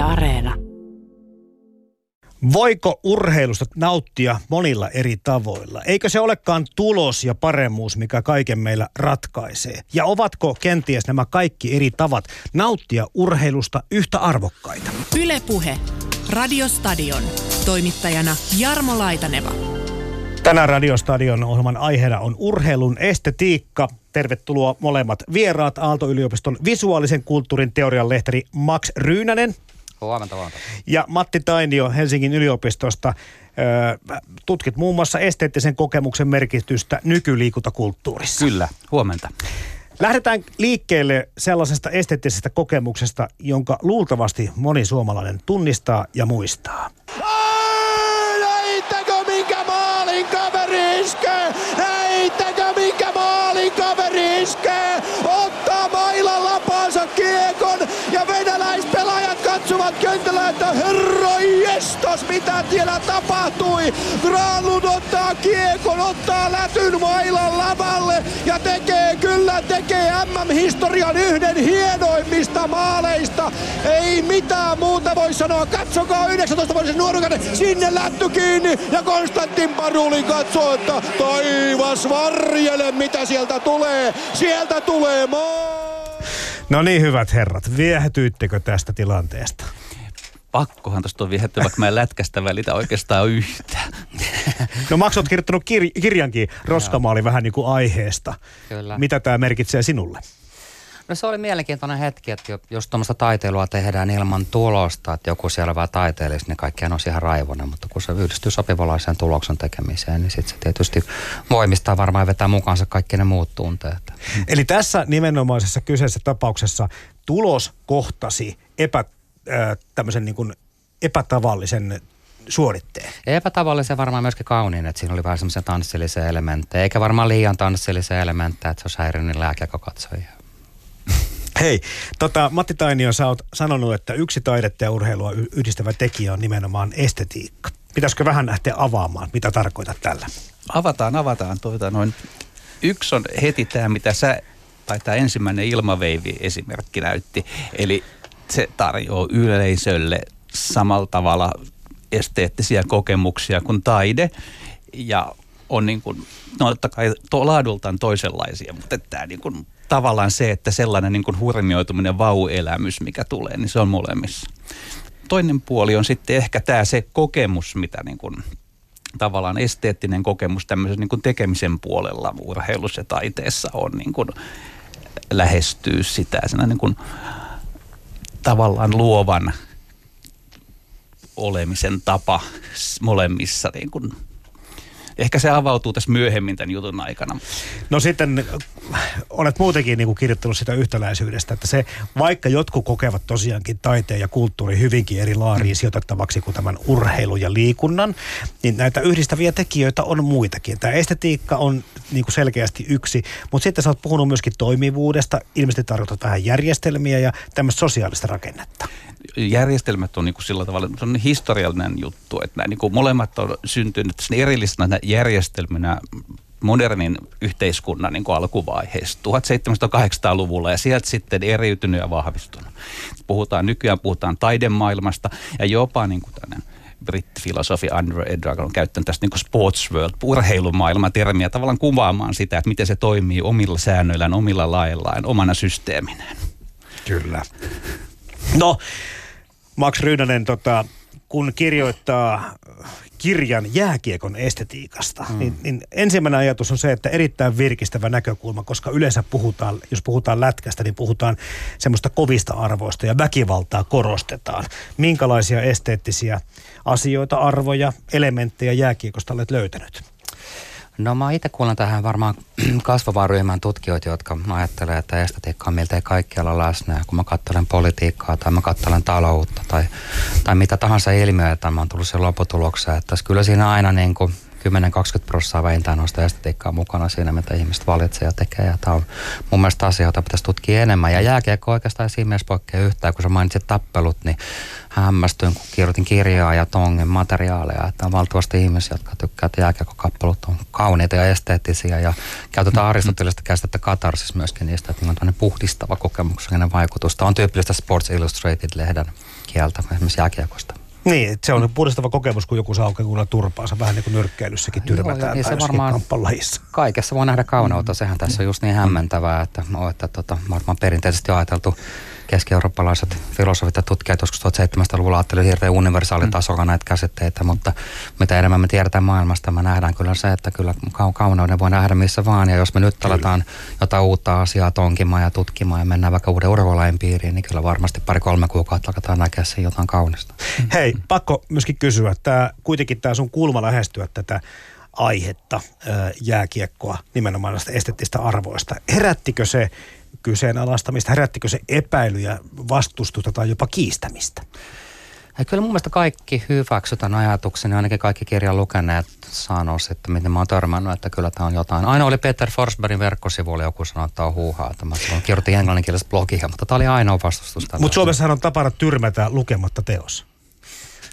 Yle Areena. Voiko urheilusta nauttia monilla eri tavoilla? Eikö se olekaan tulos ja paremmuus, mikä kaiken meillä ratkaisee? Ja ovatko kenties nämä kaikki eri tavat nauttia urheilusta yhtä arvokkaita? Ylepuhe. Radiostadion. Toimittajana Jarmo Laitaneva. Tänään Radiostadion ohjelman aiheena on urheilun estetiikka. Tervetuloa molemmat vieraat Aalto-yliopiston visuaalisen kulttuurin teorian lehtori Max Ryynänen Huomenta, huomenta. ja Matti Tainio Helsingin yliopistosta. Tutkit muun muassa esteettisen kokemuksen merkitystä nykyliikuntakulttuurissa. Kyllä, huomenta. Lähdetään liikkeelle sellaisesta esteettisestä kokemuksesta, jonka luultavasti moni suomalainen tunnistaa ja muistaa. Näittekö siellä tapahtui. Granlund ottaa kiekon, ottaa lätyn mailan lavalle ja tekee kyllä tekee MM-historian yhden hienoimmista maaleista. Ei mitään muuta voi sanoa. Katsokaa 19-vuotisen nuorukainen, sinne lätty kiinni ja Konstantin Padulin katsoo, että taivas varjele mitä sieltä tulee. Sieltä tulee maali. No niin, hyvät herrat, viehätyittekö tästä tilanteesta? Pakkohan tuosta on vihetty, vaikka mä en lätkästä välitä oikeastaan yhtään. No Max, oot kirjoittanut kir- kirjankin Roskamaali vähän niin kuin aiheesta. Kyllä. Mitä tämä merkitsee sinulle? No se oli mielenkiintoinen hetki, että jo- jos tuommoista taiteilua tehdään ilman tulosta, että joku siellä vaan taiteilisi, niin kaikkiaan on ihan raivonen, mutta kun se yhdistyy sopivalaiseen tuloksen tekemiseen, niin sitten se tietysti voimistaa varmaan vetää mukaansa kaikki ne muut tunteet. Eli tässä nimenomaisessa kyseisessä tapauksessa tulos kohtasi epä, äh, tämmöisen niin kuin epätavallisen suoritteen. Epätavallisen varmaan myöskin kauniin, että siinä oli vähän semmoisia tanssillisia elementtejä, eikä varmaan liian tanssillisia elementtejä, että se olisi häirinnyt lääkiäkokatsojia. Hei, tota, Matti Tainio, sä oot sanonut, että yksi taidetta ja urheilua yhdistävä tekijä on nimenomaan estetiikka. Pitäisikö vähän lähteä avaamaan, mitä tarkoitat tällä? Avataan, avataan. Tuota, noin. Yksi on heti tämä, mitä sä, tai tämä ensimmäinen ilmaveivi esimerkki näytti. Eli se tarjoaa yleisölle samalla tavalla esteettisiä kokemuksia kuin taide. Ja on niin kuin, no totta kai to, laadultaan toisenlaisia, mutta tämä niin kuin, tavallaan se, että sellainen niin kuin hurmioituminen vau-elämys, mikä tulee, niin se on molemmissa. Toinen puoli on sitten ehkä tämä se kokemus, mitä niin kuin, tavallaan esteettinen kokemus tämmöisen niin kuin tekemisen puolella urheilussa ja taiteessa on niin kuin lähestyy sitä sen niin kuin tavallaan luovan olemisen tapa molemmissa niin kuin, Ehkä se avautuu tässä myöhemmin tämän jutun aikana. No sitten olet muutenkin niin kuin kirjoittanut sitä yhtäläisyydestä, että se, vaikka jotkut kokevat tosiaankin taiteen ja kulttuuri hyvinkin eri laariin sijoitettavaksi kuin tämän urheilun ja liikunnan, niin näitä yhdistäviä tekijöitä on muitakin. Tämä estetiikka on niin kuin selkeästi yksi, mutta sitten sä oot puhunut myöskin toimivuudesta, ilmeisesti tarkoitat vähän järjestelmiä ja tämmöistä sosiaalista rakennetta. Järjestelmät on niin kuin sillä tavalla, se on historiallinen juttu, että nämä niin kuin molemmat on syntynyt sen erillisenä järjestelminä modernin yhteiskunnan niin alkuvaiheessa 1700-1800-luvulla ja sieltä sitten eriytynyt ja vahvistunut. Puhutaan nykyään, puhutaan taidemaailmasta ja jopa niin kuin tämmöinen brittifilosofi Andrew Edragon on käyttänyt tästä niin sports world, urheilumaailman termiä tavallaan kuvaamaan sitä, että miten se toimii omilla säännöillään, omilla laillaan, omana systeeminään. Kyllä. No, Max Ryynänen, tota, kun kirjoittaa kirjan jääkiekon estetiikasta, mm. niin, niin ensimmäinen ajatus on se, että erittäin virkistävä näkökulma, koska yleensä puhutaan, jos puhutaan lätkästä, niin puhutaan semmoista kovista arvoista ja väkivaltaa korostetaan. Minkälaisia esteettisiä asioita, arvoja, elementtejä jääkiekosta olet löytänyt? No mä itse kuulen tähän varmaan kasvavaan ryhmään tutkijoita, jotka ajattelee, että estetiikka on miltei kaikkialla läsnä. Ja kun mä katselen politiikkaa tai mä katselen taloutta tai, tai mitä tahansa ilmiöitä, mä oon tullut siihen lopputulokseen, että kyllä siinä aina niin kuin 10-20 prosenttia vähintään noista estetiikkaa mukana siinä, mitä ihmiset valitsee ja tekee. Ja tämä on mun mielestä asia, jota pitäisi tutkia enemmän. Ja jääkiekko oikeastaan siinä mielessä poikkeaa yhtään, kun sä mainitsit tappelut, niin hämmästyin, kun kirjoitin kirjaa ja tongin materiaaleja, että on valtavasti ihmisiä, jotka tykkää, että jääkiekokappelut on kauniita ja esteettisiä ja käytetään mm-hmm. aristotelista käsitettä katarsis myöskin niistä, että on puhdistava kokemuksellinen vaikutus. Tämä on tyypillistä Sports Illustrated-lehden kieltä esimerkiksi jääkiekosta. Niin, se on puhdistava kokemus, kun joku saa oikein turpaansa, vähän niin kuin nyrkkeilyssäkin tyrmätään Joo, niin se varmaan kaikessa voi nähdä kauneutta, sehän tässä on just niin hämmentävää, että, no, että tota, varmaan perinteisesti ajateltu keski-eurooppalaiset filosofit ja tutkijat joskus 1700-luvulla ajattelivat hirveän universaalitasolla näitä käsitteitä, mutta mitä enemmän me tiedetään maailmasta, me nähdään kyllä se, että kyllä kauneuden voi nähdä missä vaan. Ja jos me nyt kyllä. aletaan jotain uutta asiaa tonkimaan ja tutkimaan ja mennään vaikka uuden urheilulain piiriin, niin kyllä varmasti pari-kolme kuukautta alkataan näkeä siinä jotain kaunista. Hei, pakko myöskin kysyä, että kuitenkin tämä sun kulma lähestyä tätä aihetta, jääkiekkoa, nimenomaan näistä esteettistä arvoista. Herättikö se kyseenalaistamista? Herättikö se epäilyjä, vastustusta tai jopa kiistämistä? Ja kyllä mun mielestä kaikki hyväksytään ajatuksen, ainakin kaikki kirjan lukeneet sanoo, että miten mä oon törmännyt, että kyllä tämä on jotain. Aina oli Peter Forsbergin verkkosivuilla joku sanoi, että on huuhaa. Että mä kirjoitin englanninkielistä blogia, mutta tämä oli ainoa vastustus. Mutta Suomessahan on tapana tyrmätä lukematta teos.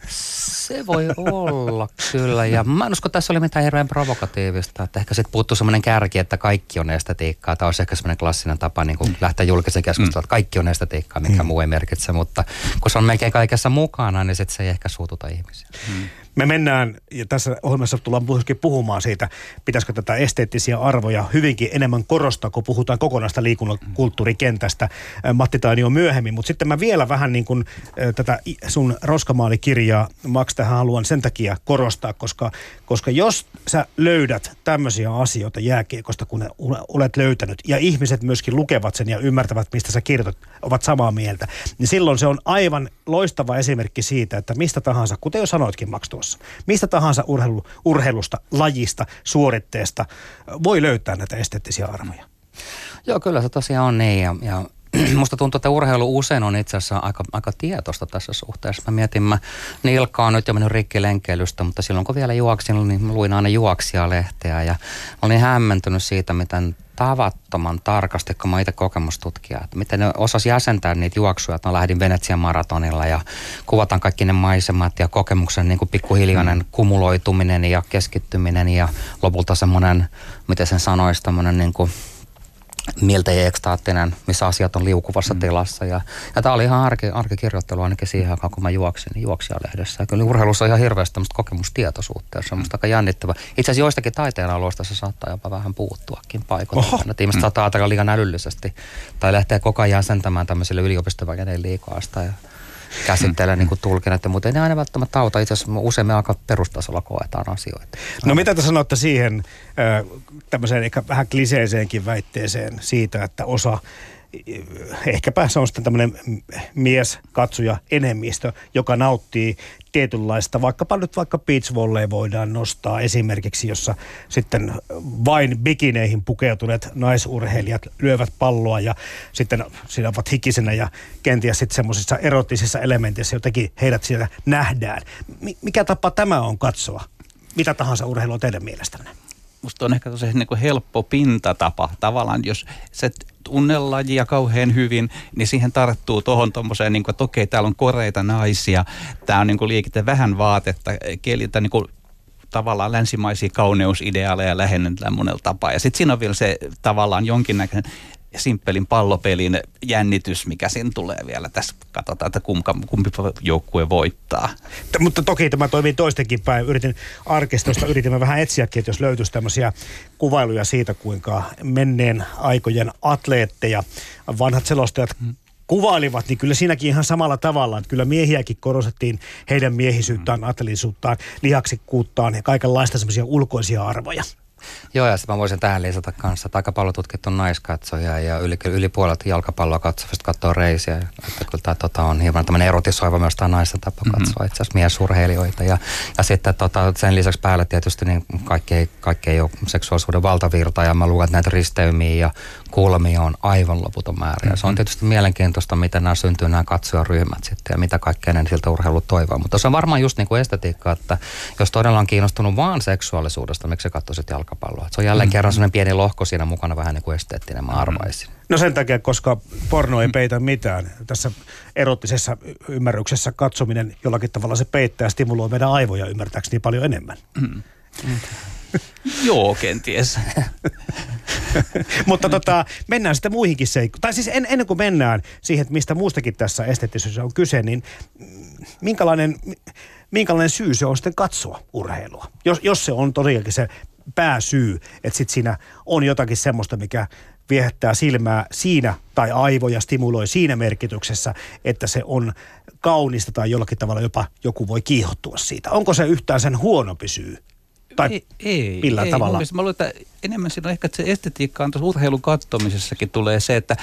Se voi olla kyllä. Ja mä en usko, että tässä oli mitään hirveän provokatiivista. Että ehkä sitten puuttuu semmoinen kärki, että kaikki on estetiikkaa. Tämä olisi ehkä semmoinen klassinen tapa niin kuin lähteä julkisen keskustelun, että kaikki on estetiikkaa, mikä mm. muu ei merkitse. Mutta kun se on melkein kaikessa mukana, niin sitten se ei ehkä suututa ihmisiä. Mm. Me mennään, ja tässä ohjelmassa tullaan myöskin puhumaan siitä, pitäisikö tätä esteettisiä arvoja hyvinkin enemmän korostaa, kun puhutaan kokonaista liikunnan kulttuurikentästä. Matti Tainio myöhemmin, mutta sitten mä vielä vähän niin kuin tätä sun roskamaalikirjaa, Max, tähän haluan sen takia korostaa, koska, koska jos sä löydät tämmöisiä asioita jääkiekosta, kun olet löytänyt, ja ihmiset myöskin lukevat sen ja ymmärtävät, mistä sä kirjoitat, ovat samaa mieltä, niin silloin se on aivan loistava esimerkki siitä, että mistä tahansa, kuten jo sanoitkin Max tuossa, maailmassa. Mistä tahansa urheilu, urheilusta, lajista, suoritteesta voi löytää näitä esteettisiä arvoja. Joo, kyllä se tosiaan on niin. Ja, ja musta tuntuu, että urheilu usein on itse asiassa aika, aika tietoista tässä suhteessa. Mä mietin, mä Nilkka on nyt jo mennyt rikki lenkkeilystä, mutta silloin kun vielä juoksin, niin luin aina juoksijalehteä ja olin hämmentynyt siitä, miten tavattoman tarkasti, kun mä itse kokemustutkija, että miten ne osas jäsentää niitä juoksuja, että mä lähdin Venetsian maratonilla ja kuvataan kaikki ne maisemat ja kokemuksen niin kuin pikkuhiljainen mm. kumuloituminen ja keskittyminen ja lopulta semmoinen, miten sen sanoisi, tämmöinen niin kuin miltei ekstaattinen, missä asiat on liukuvassa mm. tilassa. Ja, ja tämä oli ihan arki, arkikirjoittelu ainakin siihen aikaan, kun mä juoksin niin juoksijalehdessä. Ja kyllä urheilussa on ihan hirveästi tämmöistä kokemustietoisuutta, se on mm. aika jännittävä. Itse asiassa joistakin taiteen aloista se saattaa jopa vähän puuttuakin paikoittain. Että ihmiset mm. saattaa ajatella liian älyllisesti tai lähtee koko ajan jäsentämään tämmöisille yliopistoväkeneille liikaasta. Ja käsittelee mm. niin kuin tulkinnat, mutta ei ne aina välttämättä auta. Itse asiassa usein me aika perustasolla koetaan asioita. No mitä te sanotte siihen tämmöiseen ehkä vähän kliseiseenkin väitteeseen siitä, että osa ehkäpä se on sitten tämmöinen mies, katsoja, enemmistö, joka nauttii tietynlaista, vaikkapa nyt vaikka beach volley voidaan nostaa esimerkiksi, jossa sitten vain bikineihin pukeutuneet naisurheilijat lyövät palloa ja sitten siinä ovat hikisenä ja kenties sitten semmoisissa erottisissa elementeissä jotenkin heidät siellä nähdään. Mikä tapa tämä on katsoa? Mitä tahansa urheilua teidän mielestänne? Musta on ehkä tosi niin kuin helppo pintatapa. Tavallaan jos se tunne lajia kauhean hyvin, niin siihen tarttuu tuohon tuommoiseen, niin että okei, täällä on koreita naisia, tämä on niin kuin liikite vähän vaatetta, kielitä niin kuin tavallaan länsimaisia kauneusideaaleja lähennetään monella tapaa. Ja sitten siinä on vielä se tavallaan jonkinnäköinen simppelin pallopelin jännitys, mikä siinä tulee vielä. Tässä katsotaan, että kumpi, kumpi joukkue voittaa. T- mutta toki tämä toimii toistenkin päin. Yritin arkistosta, yritimme vähän etsiäkin, että jos löytyisi tämmöisiä kuvailuja siitä, kuinka menneen aikojen atleetteja, vanhat selostajat hmm kuvailivat, niin kyllä siinäkin ihan samalla tavalla, että kyllä miehiäkin korostettiin heidän miehisyyttään, mm. atlelisuuttaan, lihaksikkuuttaan ja kaikenlaista semmoisia ulkoisia arvoja. Joo, ja sitten mä voisin tähän lisätä kanssa, että aika paljon tutkittu naiskatsoja ja yli, yli puolet jalkapalloa katsovista katsoo reisiä. Että kyllä tämä tota, on hieman tämmöinen erotisoiva myös tämä naisten tapa mm-hmm. katsoa itse asiassa miesurheilijoita. Ja, ja sitten tota, sen lisäksi päälle tietysti niin kaikki, ei, kaikki ei ole seksuaalisuuden valtavirta ja mä luulen, että näitä risteymiä ja kulmia on aivan loputon määrä. Mm-hmm. se on tietysti mielenkiintoista, miten nämä syntyy nämä katsojaryhmät sitten ja mitä kaikkea ne siltä urheilu toivoo. Mutta se on varmaan just niin kuin estetiikka, että jos todella on kiinnostunut vaan seksuaalisuudesta, miksi sä katsoisit jalkapalloa? se on jälleen mm-hmm. kerran sellainen pieni lohko siinä mukana vähän niin kuin esteettinen, mä arvaisin. No sen takia, koska porno ei peitä mitään. Tässä erottisessa ymmärryksessä katsominen jollakin tavalla se peittää ja stimuloi meidän aivoja ymmärtääkseni paljon enemmän. Mm. Joo, kenties. Mutta tota, mennään sitten muihinkin seikkoihin. Tai siis en, ennen kuin mennään siihen, että mistä muustakin tässä esteettisyydessä on kyse, niin minkälainen, minkälainen syy se on sitten katsoa urheilua? Jos, jos se on tosiaankin se pääsyy, että sitten siinä on jotakin semmoista, mikä viehättää silmää siinä tai aivoja stimuloi siinä merkityksessä, että se on kaunista tai jollakin tavalla jopa joku voi kiihottua siitä. Onko se yhtään sen huonompi syy tai ei, ei, millä ei, tavalla? Mielestä, mä luulen, että enemmän siinä on ehkä että se estetiikka on tuossa urheilun kattomisessakin tulee se, että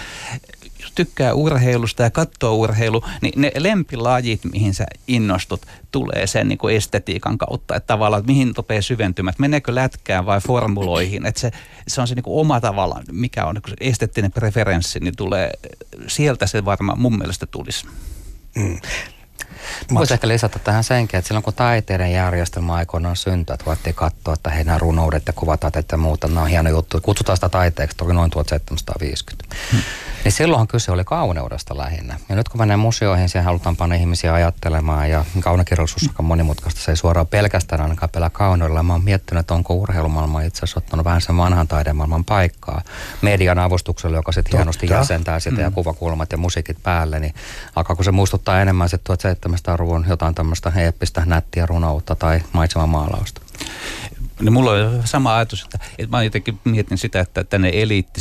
jos tykkää urheilusta ja katsoo urheilu, niin ne lempilajit, mihin sä innostut, tulee sen niin kuin estetiikan kautta. Että tavallaan, että mihin rupeaa syventymät, meneekö lätkään vai formuloihin. Että se, se on se niin kuin oma tavalla, mikä on niin esteettinen preferenssi, niin tulee, sieltä se varmaan mun mielestä tulisi. Mm. Voisi ehkä lisätä tähän senkin, että silloin kun taiteiden järjestelmä aikoinaan syntyi, että voitte katsoa, että heidän runoudet ja kuvatateet ja muuta, nämä on hieno juttu. Kutsutaan sitä taiteeksi, toki noin 1750. Hmm. Niin silloinhan kyse oli kauneudesta lähinnä. Ja nyt kun mennään museoihin, siihen halutaan panna ihmisiä ajattelemaan ja kaunokirjallisuus on monimutkaista. Se ei suoraan pelkästään ainakaan pelää kauneudella. Mä oon miettinyt, että onko urheilumaailma itse asiassa ottanut vähän sen vanhan taidemaailman paikkaa. Median avustuksella, joka sitten hienosti jäsentää sitä mm. ja kuvakulmat ja musiikit päälle, niin alkaako se muistuttaa enemmän sitten 1700-luvun jotain tämmöistä eeppistä nättiä runoutta tai maisemamaalausta? Niin mulla on sama ajatus, että, että mä jotenkin mietin sitä, että tänne eliitti,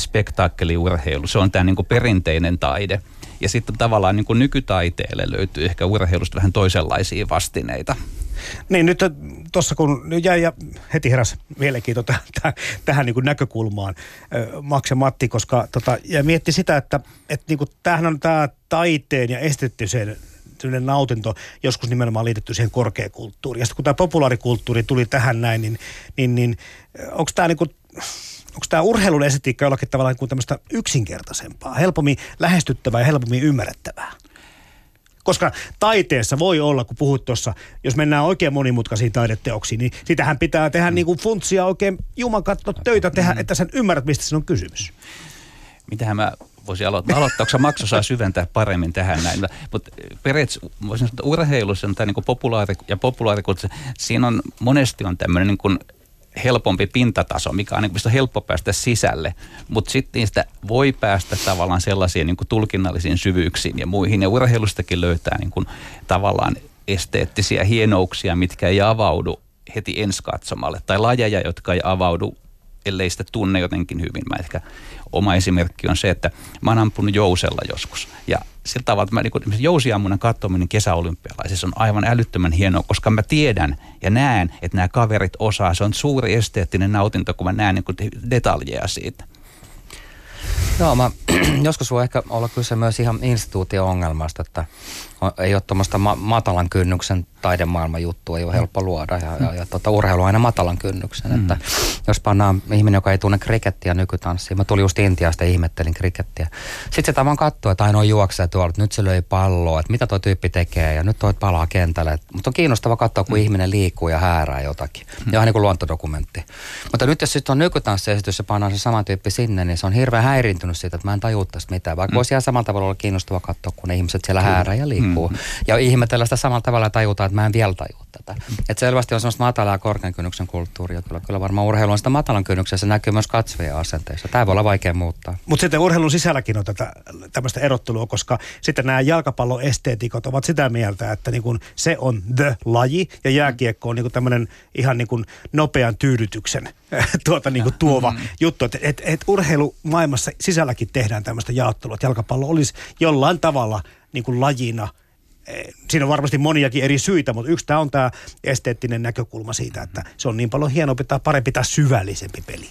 urheilu, se on tämä niin perinteinen taide. Ja sitten tavallaan niin nykytaiteelle löytyy ehkä urheilusta vähän toisenlaisia vastineita. Niin nyt tuossa kun jäi ja heti heräs mielenkiinto tähän, tähän niin näkökulmaan Makse Matti, koska tota, ja mietti sitä, että, että niin tämähän on tämä taiteen ja esteettisen yksityinen nautinto joskus nimenomaan liitetty siihen korkeakulttuuriin. Ja sitten kun tämä populaarikulttuuri tuli tähän näin, niin, niin, niin onko tämä niinku, onko tämä urheilun estetiikka jollakin tavalla niin kuin tämmöistä yksinkertaisempaa, helpommin lähestyttävää ja helpommin ymmärrettävää? Koska taiteessa voi olla, kun puhut tuossa, jos mennään oikein monimutkaisiin taideteoksiin, niin sitähän pitää tehdä mm. niin kuin funtsia oikein jumakatto töitä tehdä, mm. että sen ymmärrät, mistä se on kysymys. Mitähän mä voisi aloittaa. Aloittaako maksu saa syventää paremmin tähän näin. Mutta periaatteessa voisin sanoa, että urheilussa on tämä niin populaari ja populaarikulttuuri, siinä on monesti on tämmöinen niin kuin helpompi pintataso, mikä on, niin kuin, helppo päästä sisälle, mutta sitten niistä voi päästä tavallaan sellaisiin niin tulkinnallisiin syvyyksiin ja muihin. Ja urheilustakin löytää niin kuin, tavallaan esteettisiä hienouksia, mitkä ei avaudu heti ensi katsomalle, tai lajeja, jotka ei avaudu ellei sitä tunne jotenkin hyvin. Mä ehkä oma esimerkki on se, että mä oon ampunut jousella joskus. Ja sillä tavalla, että mä, niin jousiammunnan katsominen kesäolympialaisissa on aivan älyttömän hienoa, koska mä tiedän ja näen, että nämä kaverit osaa. Se on suuri esteettinen nautinto, kun mä näen niin detaljeja siitä. Joo, mä, joskus voi ehkä olla kyse myös ihan instituutio-ongelmasta, että ei ole tuommoista ma- matalan kynnyksen taidemaailman juttu, ei ole helppo luoda ja, ja, ja tota, urheilu on aina matalan kynnyksen. Mm. Että jos pannaan ihminen, joka ei tunne krikettiä nykytanssia, mä tulin just Intiasta ja ihmettelin krikettiä. Sitten sitä vaan katsoo, että ainoa juoksee tuolla, että nyt se löi palloa, että mitä tuo tyyppi tekee ja nyt toi palaa kentälle. Mutta on kiinnostava katsoa, kun mm. ihminen liikkuu ja häärää jotakin. Mm. Ja niin kuin luontodokumentti. Mutta nyt jos sitten on nykytanssiesitys ja pannaan se sama tyyppi sinne, niin se on hirveän häiriintynyt siitä, että mä en tajua tästä mitään. Vaikka mm. voisi ihan samalla tavalla olla kiinnostava katsoa, kun ne ihmiset siellä häärää ja liikkuu. Mm. Ja ihmetellä sitä samalla tavalla ja tajutaan, että mä en vielä tajua tätä. Et selvästi on semmoista matalan ja korkean kynnyksen kulttuuria. Kyllä, kyllä varmaan urheilu on sitä matalan kynnyksen, se näkyy myös katsojien asenteissa. Tämä voi olla vaikea muuttaa. Mutta sitten urheilun sisälläkin on tätä, tämmöistä erottelua, koska sitten nämä jalkapalloesteetikot ovat sitä mieltä, että niin kun se on the laji ja jääkiekko on niin tämmöinen ihan niin kuin nopean tyydytyksen tuota niin kuin tuova mm-hmm. juttu. Että et, et urheilumaailmassa sisälläkin tehdään tämmöistä jaottelua, että jalkapallo olisi jollain tavalla niin kuin lajina – Eh, siinä on varmasti moniakin eri syitä, mutta yksi tämä on tämä esteettinen näkökulma siitä, että se on niin paljon hienoa tai parempi tai syvällisempi peli.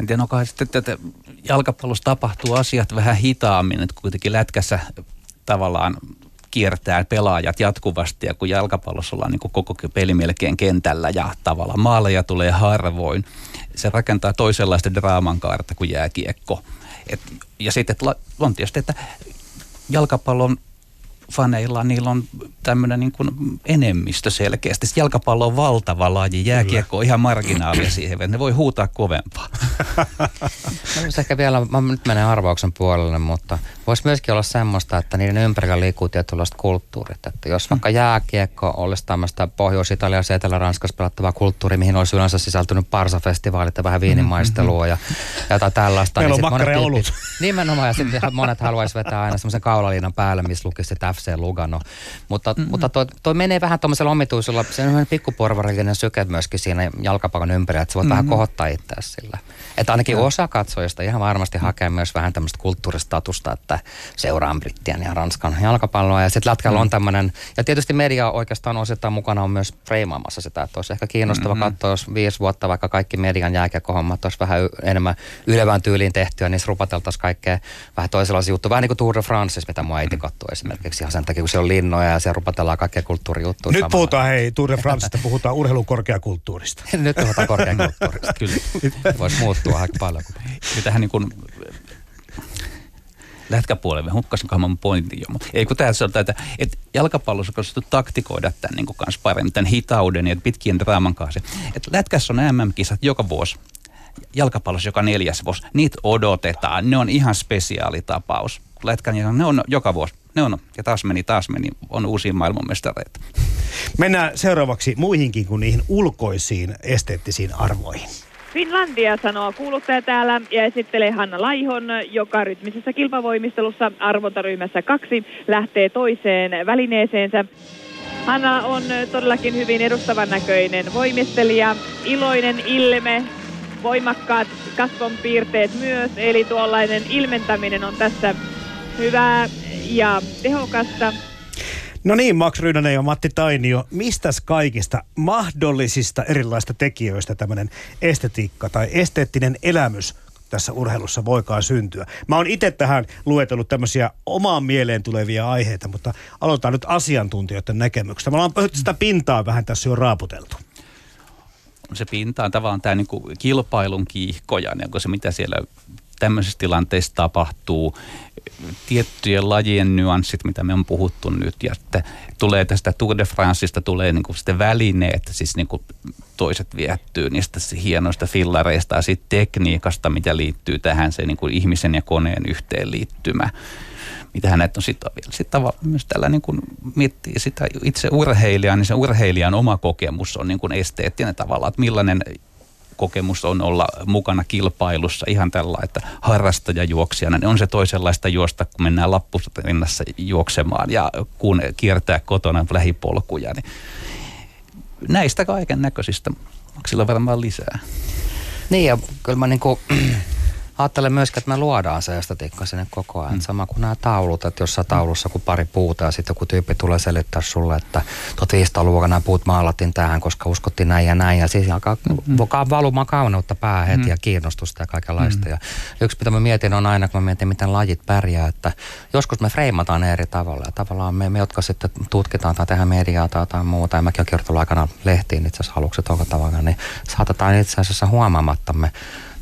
En tiedä, onko sitten että jalkapallossa tapahtuu asiat vähän hitaammin, että kuitenkin lätkässä tavallaan kiertää pelaajat jatkuvasti ja kun jalkapallossa ollaan niin koko peli melkein kentällä ja tavallaan maaleja tulee harvoin, se rakentaa toisenlaista draaman kaarta kuin jääkiekko. Et, ja sitten on tietysti, että jalkapallon faneilla niillä on tämmöinen niin kuin enemmistö selkeästi. Sitten jalkapallo on valtava laji, jääkiekko on ihan marginaalia siihen, ne voi huutaa kovempaa. no, ehkä vielä, mä nyt menen arvauksen puolelle, mutta voisi myöskin olla semmoista, että niiden ympärillä liikkuu tietynlaiset kulttuurit. Että jos vaikka jääkiekko olisi tämmöistä Pohjois-Italiassa ja Etelä-Ranskassa pelattavaa kulttuuri, mihin olisi yleensä sisältynyt parsafestivaalit ja vähän viinimaistelua ja, ja jotain tällaista. Meillä niin on makkara olut. Nimenomaan, ja sitten monet haluaisi vetää aina semmoisen kaulaliinan päälle, missä lukisi, että FC Lugano. Mutta, mm-hmm. mutta toi, toi menee vähän tuommoisella omituisella, se on pikkuporvarillinen syke myöskin siinä jalkapallon ympärillä, että sä voit mm-hmm. vähän kohottaa itseäsi sillä. Että ainakin ja. osa katsojista ihan varmasti hakee myös vähän tämmöistä kulttuuristatusta, että seuraan Brittien ja Ranskan jalkapalloa. Ja sitten lätkällä mm. on tämmöinen, ja tietysti media oikeastaan osittain mukana on myös freimaamassa sitä, että olisi ehkä kiinnostava mm-hmm. katsoa, jos viisi vuotta vaikka kaikki median jääkäkohommat olisi vähän enemmän ylevän tyyliin tehtyä, niin rupateltaisiin kaikkea vähän toisenlaisia juttuja. Vähän niin kuin Tour de France, mitä mua äiti katsoo esimerkiksi ihan sen takia, kun se on linnoja ja siellä rupatellaan kaikkea kulttuurijuttuja. Nyt samalla. puhutaan, hei, Tour de Francesta puhutaan urheilukorkeakulttuurista. Nyt puhutaan korkeakulttuurista, kyllä. Voisi muuttua aika paljon. Ja tähän niin kuin lätkäpuolelle, hukkasinkohan mun pointin jo, mutta ei kun tässä on että, että jalkapallossa on taktikoida tämän niin kanssa paremmin, tämän hitauden ja pitkien draaman kanssa. Että lätkässä on MM-kisat joka vuosi jalkapallossa joka neljäs vuosi. Niitä odotetaan. Ne on ihan spesiaalitapaus. Lätkän, ne on joka vuosi ne on, ja taas meni, taas meni, on uusia maailmanmestareita. Mennään seuraavaksi muihinkin kuin niihin ulkoisiin esteettisiin arvoihin. Finlandia sanoo kuuluttaja täällä ja esittelee Hanna Laihon, joka rytmisessä kilpavoimistelussa arvontaryhmässä kaksi lähtee toiseen välineeseensä. Hanna on todellakin hyvin edustavan näköinen voimistelija, iloinen ilme, voimakkaat kasvonpiirteet myös, eli tuollainen ilmentäminen on tässä hyvää ja tehokasta. No niin, Max Ryynänen ja Matti Tainio, mistä kaikista mahdollisista erilaisista tekijöistä tämmöinen estetiikka tai esteettinen elämys tässä urheilussa voikaan syntyä. Mä oon itse tähän luetellut tämmöisiä omaan mieleen tulevia aiheita, mutta aloitetaan nyt asiantuntijoiden näkemyksestä. Me ollaan sitä pintaa vähän tässä jo raaputeltu se pinta on tavallaan tämä niin kilpailun kiihkoja, niin se mitä siellä tämmöisissä tilanteissa tapahtuu, tiettyjen lajien nyanssit, mitä me on puhuttu nyt, ja sitten tulee tästä Tour de Franceista tulee niin sitten välineet, siis niin kuin toiset viehtyy niistä hienoista fillareista ja siitä tekniikasta, mitä liittyy tähän se niin kuin ihmisen ja koneen yhteenliittymä. Mitä hänet on sitten sit myös tällä niin kuin miettii sitä itse urheilijaa, niin se urheilijan oma kokemus on niin kuin esteettinen tavalla, että millainen kokemus on olla mukana kilpailussa ihan tällä, että harrastajajuoksijana, niin on se toisenlaista juosta, kun mennään lappurinnassa juoksemaan ja kun kiertää kotona lähipolkuja, niin näistä kaiken näköisistä sillä varmaan lisää. Niin ja kyllä mä niin kuin, ajattelen myöskin, että me luodaan se estetiikka sinne koko ajan. Mm. Sama kuin nämä taulut, että jossain taulussa kun pari puuta ja sitten joku tyyppi tulee selittää sulle, että 1500-luvulla nämä puut maalattiin tähän, koska uskottiin näin ja näin. Ja siis alkaa mm. valumaan kauneutta päähän heti mm. ja kiinnostusta ja kaikenlaista. Mm. Ja yksi mitä mä mietin on aina, kun mä mietin, miten lajit pärjää, että joskus me freimataan ne eri tavalla. Ja tavallaan me, me jotka sitten tutkitaan tai tehdään mediaa tai jotain muuta, ja mäkin olen kirjoittanut aikana lehtiin itse asiassa aluksi tavalla, niin saatetaan itse asiassa huomaamattamme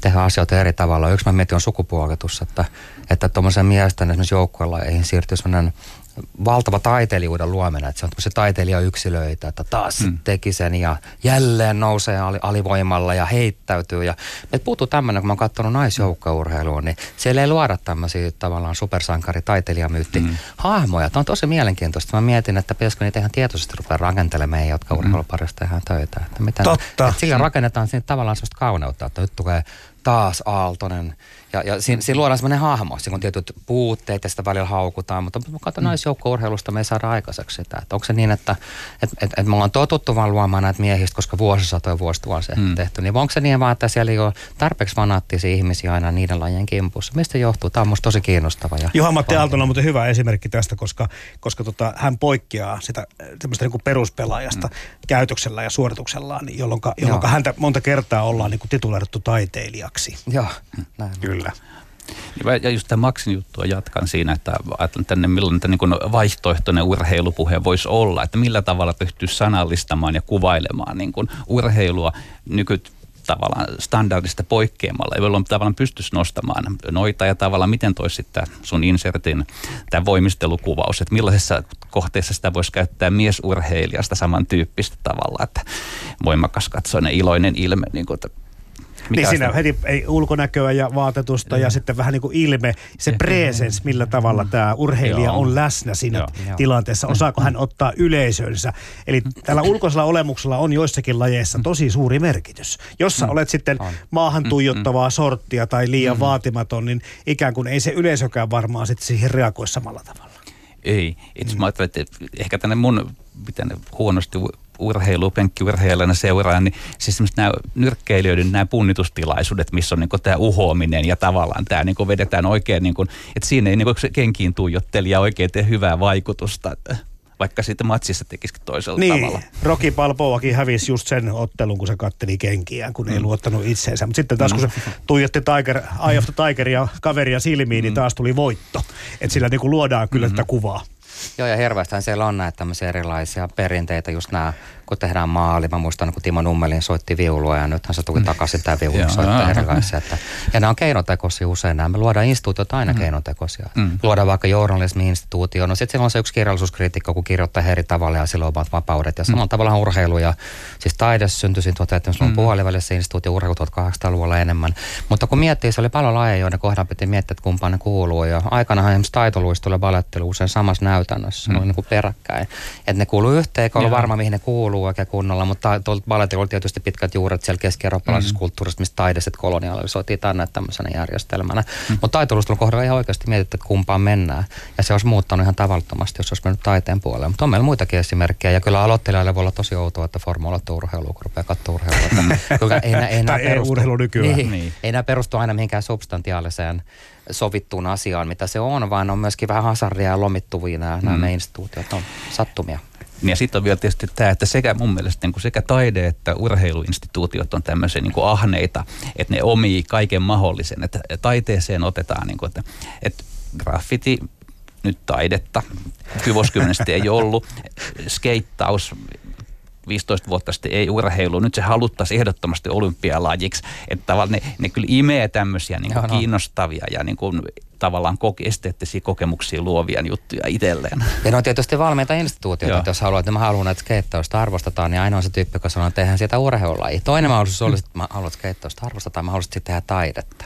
tehdä asioita eri tavalla. Yksi mä mietin on sukupuolitus, että, että tuommoisen miesten esimerkiksi joukkuelajeihin siirtyy sellainen valtava taiteilijuuden luominen, että se on tämmöisiä taiteilijayksilöitä, että taas mm. teki sen ja jälleen nousee alivoimalla ja heittäytyy. Ja me puuttuu tämmöinen, kun mä oon katsonut naisjoukkourheilua, niin siellä ei luoda tämmöisiä tavallaan supersankari taiteilijamyytti mm. hahmoja. Tämä on tosi mielenkiintoista. Mä mietin, että pitäisikö niitä ihan tietoisesti rupea rakentelemaan meidän, jotka mm. urheiluparissa tehdään töitä. Että miten, Totta. Että sillä rakennetaan siinä tavallaan sellaista kauneutta, että nyt tulee taas Aaltonen. Ja, ja siinä, siinä luodaan sellainen hahmo, siinä on tietyt puutteet ja sitä välillä haukutaan, mutta mä katson mm. naisjoukko-urheilusta me ei saada aikaiseksi sitä. Että onko se niin, että et, et, et me ollaan totuttu vaan luomaan näitä miehistä, koska vuosisatoja vuosituhansia mm. tehty, niin onko se niin vaan, että siellä ei ole tarpeeksi fanaattisia ihmisiä aina niiden lajien kimpussa? Mistä johtuu? Tämä on musta tosi kiinnostava. Ja Juha-Matti Aaltonen on muuten hyvä esimerkki tästä, koska, koska tota, hän poikkeaa sitä semmoista niin peruspelaajasta mm. käytöksellä ja suorituksellaan, jolloin, jolloin häntä monta kertaa ollaan niin tituleerattu taiteilijaksi. Joo, näin. Kyllä. Niin ja just tämä Maxin juttua jatkan siinä, että ajattelen tänne, millainen tämä niin vaihtoehtoinen urheilupuhe voisi olla, että millä tavalla pystyy sanallistamaan ja kuvailemaan niin kuin urheilua nykyt tavallaan standardista poikkeamalla, jolloin tavallaan pystyisi nostamaan noita ja tavallaan miten toisi sitten sun insertin tämä voimistelukuvaus, että millaisessa kohteessa sitä voisi käyttää miesurheilijasta samantyyppistä tavalla, että voimakas katsoinen iloinen ilme, niin kuin, että mikä niin siinä heti ei, ulkonäköä ja vaatetusta mm. ja sitten vähän niin kuin ilme, se presence, millä tavalla mm. tämä urheilija Joo. on läsnä siinä Joo. tilanteessa. Osaako hän ottaa yleisönsä? Eli tällä ulkoisella olemuksella on joissakin lajeissa tosi suuri merkitys. Jos sä olet sitten maahan tuijottavaa sorttia tai liian vaatimaton, niin ikään kuin ei se yleisökään varmaan sitten siihen reagoi samalla tavalla. Ei. Itse mm. mä ajattelen, että ehkä tänne mun, miten huonosti urheilu, penkkiurheilijana seuraan, niin siis nämä nyrkkeilijöiden nämä punnitustilaisuudet, missä on niin tämä uhoaminen ja tavallaan tämä niin vedetään oikein, niin kuin, että siinä ei niin se kenkiin tuijottelija oikein tee hyvää vaikutusta vaikka sitten matsissa tekisikin toisella niin, tavalla. Rocky Balboakin hävisi just sen ottelun, kun se katteli kenkiään, kun mm. ei luottanut itseensä. Mutta sitten taas kun se mm. tuijotti Tiger, Eye of the Tigeria kaveria silmiin, niin mm. niin taas tuli voitto. Että sillä niin kuin luodaan kyllä mm-hmm. tätä kuvaa. Joo, ja hirveästi siellä on näitä tämmöisiä erilaisia perinteitä, just nämä kun tehdään maali. Mä muistan, kun Timo Nummelin soitti viulua ja nythän se tuli mm. takaisin tämä viulu soittaa erilaisia. Että, ja nämä on keinotekoisia usein. Nämä. Me luodaan instituutiot aina mm. keinotekoisia. Mm. Luodaan vaikka journalismi-instituutio. No sitten silloin on se yksi kirjallisuuskriitikko, kun kirjoittaa eri tavalla ja silloin omat vapaudet. Ja mm. samalla tavalla urheilu ja siis taide syntyi siinä 1900-luvun mm. puolivälissä instituutio urheilu 1800-luvulla enemmän. Mutta kun miettii, se oli paljon lajeja, joiden kohdalla piti miettiä, että kumpaan ne kuuluu. Ja aikanahan esimerkiksi taitoluisto ja balettelu usein samassa näytännössä, mm. niin kuin peräkkäin. Että ne kuuluu yhteen, eikä ollut varma, mihin ne kuuluu kuuluu oikein kunnolla, mutta tuolta balletilla oli tietysti pitkät juuret siellä keski-eurooppalaisessa mm. kulttuurissa, mistä taideset kolonialisoitiin tänne tämmöisenä järjestelmänä. Mm. Mutta taitelustelun kohdalla ihan oikeasti mietitty, että kumpaan mennään. Ja se olisi muuttanut ihan tavallittomasti, jos olisi mennyt taiteen puolelle. Mutta on meillä muitakin esimerkkejä. Ja kyllä aloittelijalle voi olla tosi outoa, että formula urheilu, kun rupeaa katsoa urheilua. kyllä ei, ei, ei, urheilu nykyään. Niin, niin. Ei nämä perustu aina mihinkään substantiaaliseen sovittuun asiaan, mitä se on, vaan on myöskin vähän hasardia ja lomittuvia nämä, mm. nämä instituutiot, on sattumia. Niin ja sitten on vielä tietysti tämä, että sekä mun mielestä niin kuin sekä taide- että urheiluinstituutiot on tämmöisiä niin kuin ahneita, että ne omii kaiken mahdollisen. Että taiteeseen otetaan, niin kuin, että, että graffiti, nyt taidetta, kyvoskymmenestä ei ollut, skeittaus, 15 vuotta sitten ei urheilu, nyt se haluttaisiin ehdottomasti olympialajiksi. Että tavallaan ne, ne kyllä imee tämmöisiä niin kuin kiinnostavia ja niin kuin tavallaan koke, esteettisiä kokemuksia luovia juttuja itselleen. Ja ne on tietysti valmiita instituutioita, että jos haluat, että mä haluan, että skeittausta arvostetaan, niin ainoa se tyyppi, joka sanoo, että tehdään siitä urheilulaji. Toinen mahdollisuus olisi, että mä haluan, että skeittausta arvostetaan, mä haluaisin tehdä taidetta.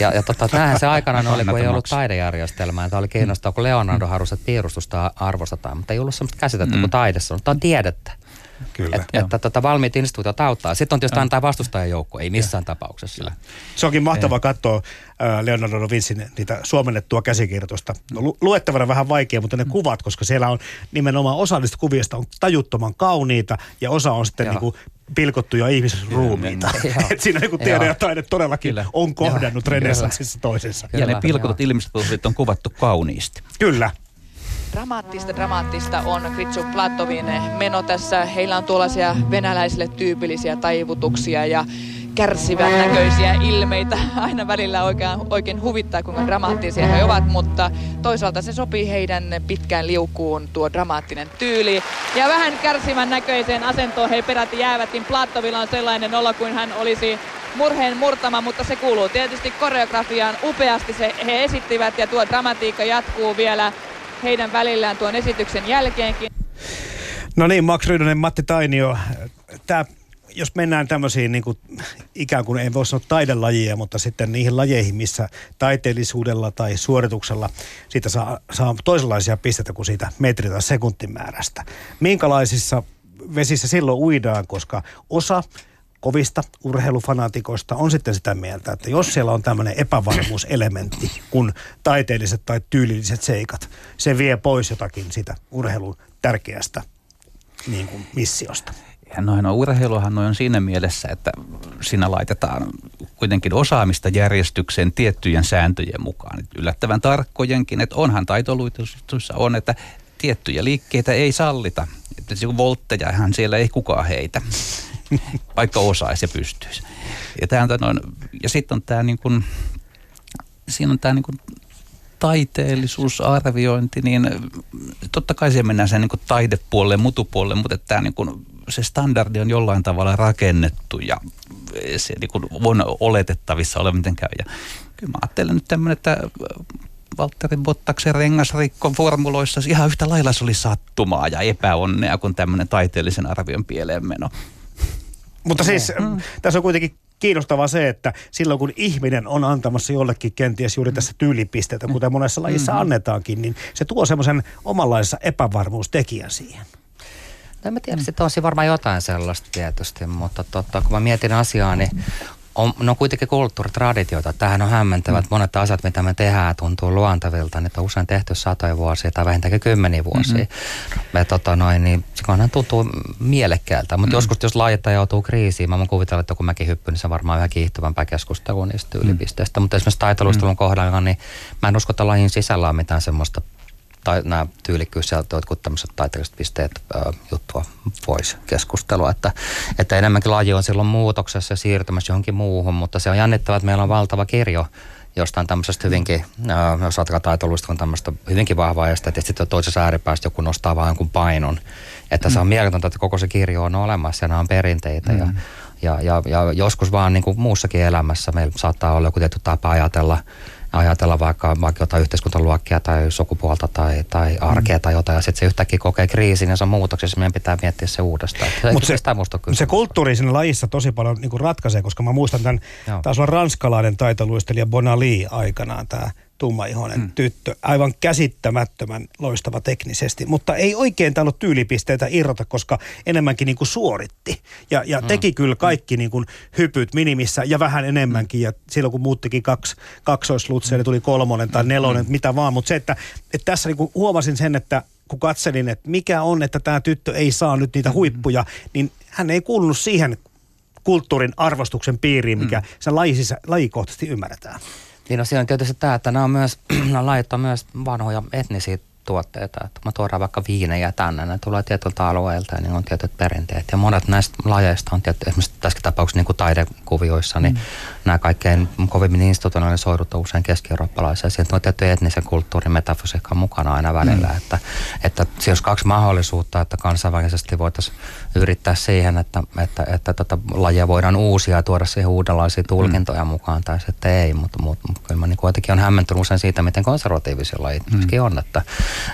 Ja, ja tota, näinhän se aikanaan oli, kun ei ollut taidejärjestelmää. Tämä oli kiinnostavaa, kun Leonardo halusi, että piirustusta arvostetaan, mutta ei ollut sellaista käsitettä mm. kuin taidessa. Tämä on tiedettä. Kyllä. Et, että tota, valmiit instituutiot auttaa. Sitten on tietysti Joo. antaa vastustajajoukko, ei missään ja. tapauksessa. Kyllä. Se onkin mahtavaa katsoa Leonardo da Vincin niitä suomennettua käsikirjoitusta. No, lu- luettavana vähän vaikea, mutta ne mm. kuvat, koska siellä on nimenomaan osa niistä kuvista on tajuttoman kauniita ja osa on sitten niinku pilkottuja ihmisruumiita. Et siinä niin tiede ja taide todellakin Kyllä. on kohdannut renessanssissa toisessa. Ja ne pilkotut ilmiset on kuvattu kauniisti. Kyllä. Dramaattista, dramaattista on Kritsu Platovin meno tässä. Heillä on tuollaisia venäläisille tyypillisiä taivutuksia ja kärsivän näköisiä ilmeitä. Aina välillä oikein, oikein huvittaa, kuinka dramaattisia he ovat, mutta toisaalta se sopii heidän pitkään liukuun tuo dramaattinen tyyli. Ja vähän kärsivän näköiseen asentoon he peräti jäävätkin. Platovilla on sellainen olo kuin hän olisi murheen murtama, mutta se kuuluu tietysti koreografiaan. Upeasti se he esittivät ja tuo dramatiikka jatkuu vielä heidän välillään tuon esityksen jälkeenkin. No niin, Max Rydonen, Matti Tainio. Tämä jos mennään tämmöisiin niin kuin, ikään kuin ei voi sanoa taidelajia, mutta sitten niihin lajeihin, missä taiteellisuudella tai suorituksella siitä saa, saa toisenlaisia pisteitä kuin siitä metri- tai sekuntimäärästä. Minkälaisissa vesissä silloin uidaan, koska osa kovista urheilufanatikoista on sitten sitä mieltä, että jos siellä on tämmöinen epävarmuuselementti, kun taiteelliset tai tyylilliset seikat, se vie pois jotakin sitä urheilun tärkeästä niin kuin missiosta. Ja noin, no, urheiluhan on siinä mielessä, että siinä laitetaan kuitenkin osaamista järjestykseen tiettyjen sääntöjen mukaan. Yllättävän tarkkojenkin, että onhan taitoluitussa on, että tiettyjä liikkeitä ei sallita. Että volttejahan siellä ei kukaan heitä. vaikka osaisi ja pystyisi. Ja, ja sitten on tämä niin kuin, siinä on tämä niin taiteellisuusarviointi, niin totta kai se mennään sen niin taidepuolelle, mutupuolelle, mutta tämä niin kuin, se standardi on jollain tavalla rakennettu ja se niin kuin on oletettavissa ole mitenkään. Ja kyllä mä ajattelen nyt tämmöinen, että Valtteri Bottaksen rengasrikko formuloissa ihan yhtä lailla se oli sattumaa ja epäonnea kuin tämmöinen taiteellisen arvion pieleen meno. Mutta siis mm. tässä on kuitenkin kiinnostavaa se, että silloin kun ihminen on antamassa jollekin kenties juuri tässä tyylipisteitä, kuten monessa lajissa mm-hmm. annetaankin, niin se tuo semmoisen omanlaisessa epävarmuustekijän siihen. No en mä tiedä, sitten on varmaan jotain sellaista tietysti, mutta totta, kun mä mietin asiaa, niin on, no kuitenkin kulttuuritraditioita. Tähän on hämmentävät. Mm. Monet asiat, mitä me tehdään, tuntuu luontevilta. Niitä on usein tehty satoja vuosia tai vähintäänkin kymmeniä vuosia. Mm-hmm. Me, tota, noin, niin, se tuntuu mielekkäältä. Mutta mm. joskus, jos laajittaja joutuu kriisiin, mä voin kuvitella, että kun mäkin hyppyn, niin se on varmaan yhä kiihtyvämpää keskustelua niistä ylipisteistä. Mm. Mutta esimerkiksi taitelustelun mm. kohdalla, niin mä en usko, että lajin sisällä on mitään semmoista tai nämä tyylikkyys ja jotkut tämmöiset taiteelliset pisteet ää, juttua pois keskustelua. Että, että enemmänkin laji on silloin muutoksessa ja siirtymässä johonkin muuhun, mutta se on jännittävää, että meillä on valtava kirjo jostain tämmöisestä hyvinkin, ää, jos ajatellaan taiteluista on tämmöistä hyvinkin vahvaa ja sitten sitten toisessa ääripäästä joku nostaa vaan jonkun painon. Että mm. se on mm. mieletöntä, että koko se kirjo on olemassa ja nämä on perinteitä mm. ja, ja, ja, ja joskus vaan niin kuin muussakin elämässä meillä saattaa olla joku tietty tapa ajatella – ajatella vaikka, vaikka jotain yhteiskuntaluokkia tai sukupuolta tai, tai arkea mm. tai jotain, ja sitten se yhtäkkiä kokee kriisin ja se on muutoksessa, meidän pitää miettiä se uudestaan. Mutta se, se kulttuuri siinä lajissa tosi paljon niin ratkaisee, koska mä muistan tämän, taas on ranskalainen taitoluistelija Bonali aikanaan, tämä tummaihoinen mm. tyttö. Aivan käsittämättömän loistava teknisesti, mutta ei oikein tainnut tyylipisteitä irrota, koska enemmänkin niin kuin suoritti. Ja, ja mm. teki kyllä kaikki niin kuin hypyt minimissä ja vähän enemmänkin. Ja silloin kun muuttikin kaksi kaksoislutseja, niin tuli kolmonen tai nelonen, mm. mitä vaan. Mutta se, että, että tässä niin kuin huomasin sen, että kun katselin, että mikä on, että tämä tyttö ei saa nyt niitä mm. huippuja, niin hän ei kuulunut siihen kulttuurin arvostuksen piiriin, mikä mm. sen lajisissa, lajikohtaisesti ymmärretään. Niin no siinä on tietysti tämä, että nämä on myös, nämä myös vanhoja etnisiä tuotteita. Että mä tuodaan vaikka viinejä tänne, ne tulee tietyltä alueelta ja niin on tietyt perinteet. Ja monet näistä lajeista on tietysti, esimerkiksi tässä tapauksessa niin kuin taidekuvioissa, niin mm. Nämä kaikkein kovimmin institutionalisoidut on usein keski-eurooppalaisia. Siinä on tietty etnisen kulttuurin metafysiikka mukana aina välillä. Mm. Että, että se olisi kaksi mahdollisuutta, että kansainvälisesti voitaisiin yrittää siihen, että, että, että tätä lajia voidaan uusia ja tuoda siihen uudenlaisia tulkintoja mm. mukaan tai sitten ei. Mutta, mutta, mutta kyllä mä niin kuitenkin on hämmentynyt usein siitä, miten konservatiivisia lajit mm. on. Että,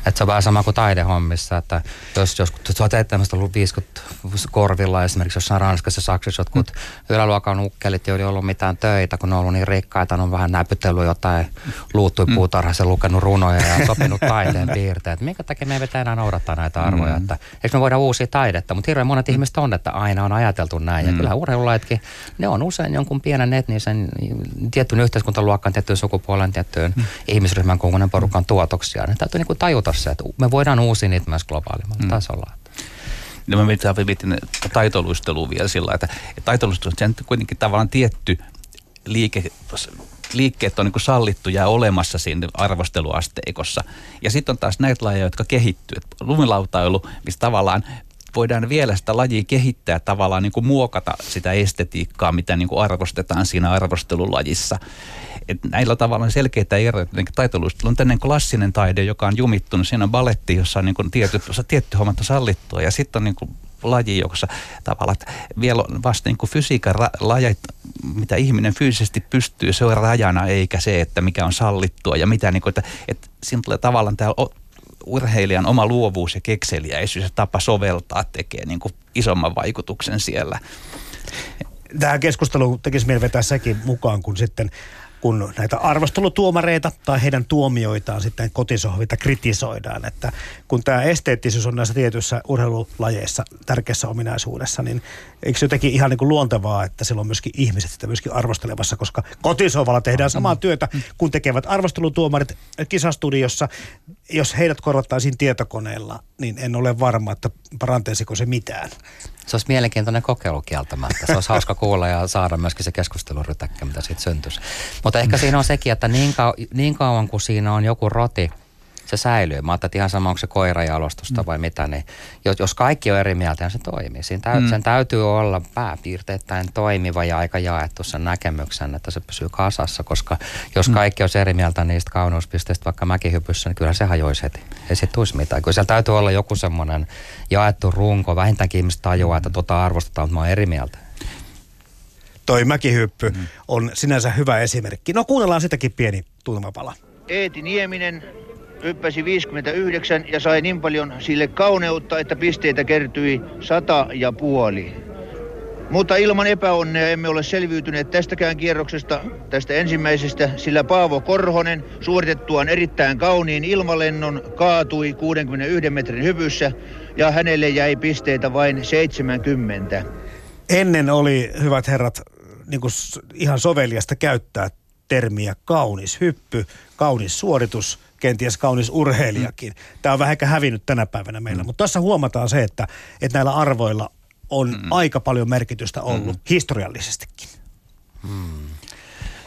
että se on vähän sama kuin taidehommissa, että jos, jos, jos olet tämmöistä ollut 50 korvilla esimerkiksi jossain Ranskassa, Saksassa jotkut mm. yläluokan ukkelit, ei ollut mitään töitä, kun ne on ollut niin rikkaita, ne on vähän näpytellyt jotain luuttui mm. puutarhassa, lukenut runoja ja sopinut taiteen piirteet. Minkä takia me ei pitää enää noudattaa näitä arvoja, mm. että eikö me voida uusia taidetta, mutta hirveän monet mm. ihmiset on, että aina on ajateltu näin. Mm. Ja kyllä urheilulaitkin, ne on usein jonkun pienen etnisen, tiettyyn yhteiskuntaluokkaan, tiettyyn sukupuolen, tiettyyn mm. ihmisryhmän kokoinen porukan tuotoksia. Ne täytyy niin kuin tajuta se, että me voidaan uusia niitä myös globaalimmalla mm. tasolla. No mä viitin taitoluisteluun vielä sillä että taitoluistelu on kuitenkin tavallaan tietty liike, liikkeet on niin sallittuja olemassa siinä arvosteluasteikossa. Ja sitten on taas näitä lajeja, jotka kehittyy. Lumilautailu, missä tavallaan voidaan vielä sitä lajia kehittää tavallaan niin kuin muokata sitä estetiikkaa, mitä niin kuin arvostetaan siinä arvostelulajissa. Et näillä tavalla on selkeitä eroja. Taitoluistelu on tämmöinen klassinen taide, joka on jumittunut. Siinä on baletti, jossa on niin kuin tietty, tietty hommat on sallittua. Ja sitten on niin kuin laji, jossa tavallaan vielä vasta niin kuin fysiikan ra- lajit, mitä ihminen fyysisesti pystyy, se on rajana, eikä se, että mikä on sallittua ja mitä, niin kuin, että, että siinä tulee tavallaan tämä urheilijan oma luovuus ja kekseliäisyys ja tapa soveltaa tekee niin kuin isomman vaikutuksen siellä. Tähän keskusteluun tekisi mieli vetää sekin mukaan, kun sitten kun näitä arvostelutuomareita tai heidän tuomioitaan sitten kotisohvita kritisoidaan. Että kun tämä esteettisyys on näissä tietyissä urheilulajeissa tärkeässä ominaisuudessa, niin eikö se jotenkin ihan niin kuin luontevaa, että silloin myöskin ihmiset sitä myöskin arvostelemassa, koska kotisohvalla tehdään samaa mm. työtä, kun tekevät arvostelutuomarit kisastudiossa. Jos heidät korvattaisiin tietokoneella, niin en ole varma, että parantaisiko se mitään. Se olisi mielenkiintoinen kokeilu kieltämättä. Se olisi hauska kuulla ja saada myöskin se keskustelurytäkkä, mitä siitä syntyisi. Mutta ehkä siinä on sekin, että niin, kau- niin kauan kuin siinä on joku roti, se säilyy. Mä ajattelin, ihan sama, onko se koirajalostusta mm. vai mitä, niin jos, jos kaikki on eri mieltä, niin se toimii. Siinä täy, mm. Sen täytyy olla pääpiirteittäin toimiva ja aika jaettu sen näkemyksen, että se pysyy kasassa, koska jos mm. kaikki on eri mieltä niistä kauneuspisteistä vaikka mäkihypyssä, niin kyllä se hajoisi heti. Ei se tulisi mitään. Kyllä siellä täytyy olla joku semmoinen jaettu runko, vähintäänkin ihmiset tajuaa, että tota arvostetaan, mutta mä oon eri mieltä toi mäkihyppy mm. on sinänsä hyvä esimerkki. No kuunnellaan sitäkin pieni tunnelmapala. Eeti Nieminen hyppäsi 59 ja sai niin paljon sille kauneutta, että pisteitä kertyi sata ja puoli. Mutta ilman epäonnea emme ole selviytyneet tästäkään kierroksesta, tästä ensimmäisestä, sillä Paavo Korhonen suoritettuaan erittäin kauniin ilmalennon kaatui 61 metrin hypyssä ja hänelle jäi pisteitä vain 70. Ennen oli, hyvät herrat, niin ihan soveliasta käyttää termiä kaunis hyppy, kaunis suoritus, kenties kaunis urheilijakin. Mm. Tämä on vähän ehkä hävinnyt tänä päivänä meillä, mm. mutta tässä huomataan se, että, että näillä arvoilla on mm. aika paljon merkitystä ollut mm. historiallisestikin. Mm.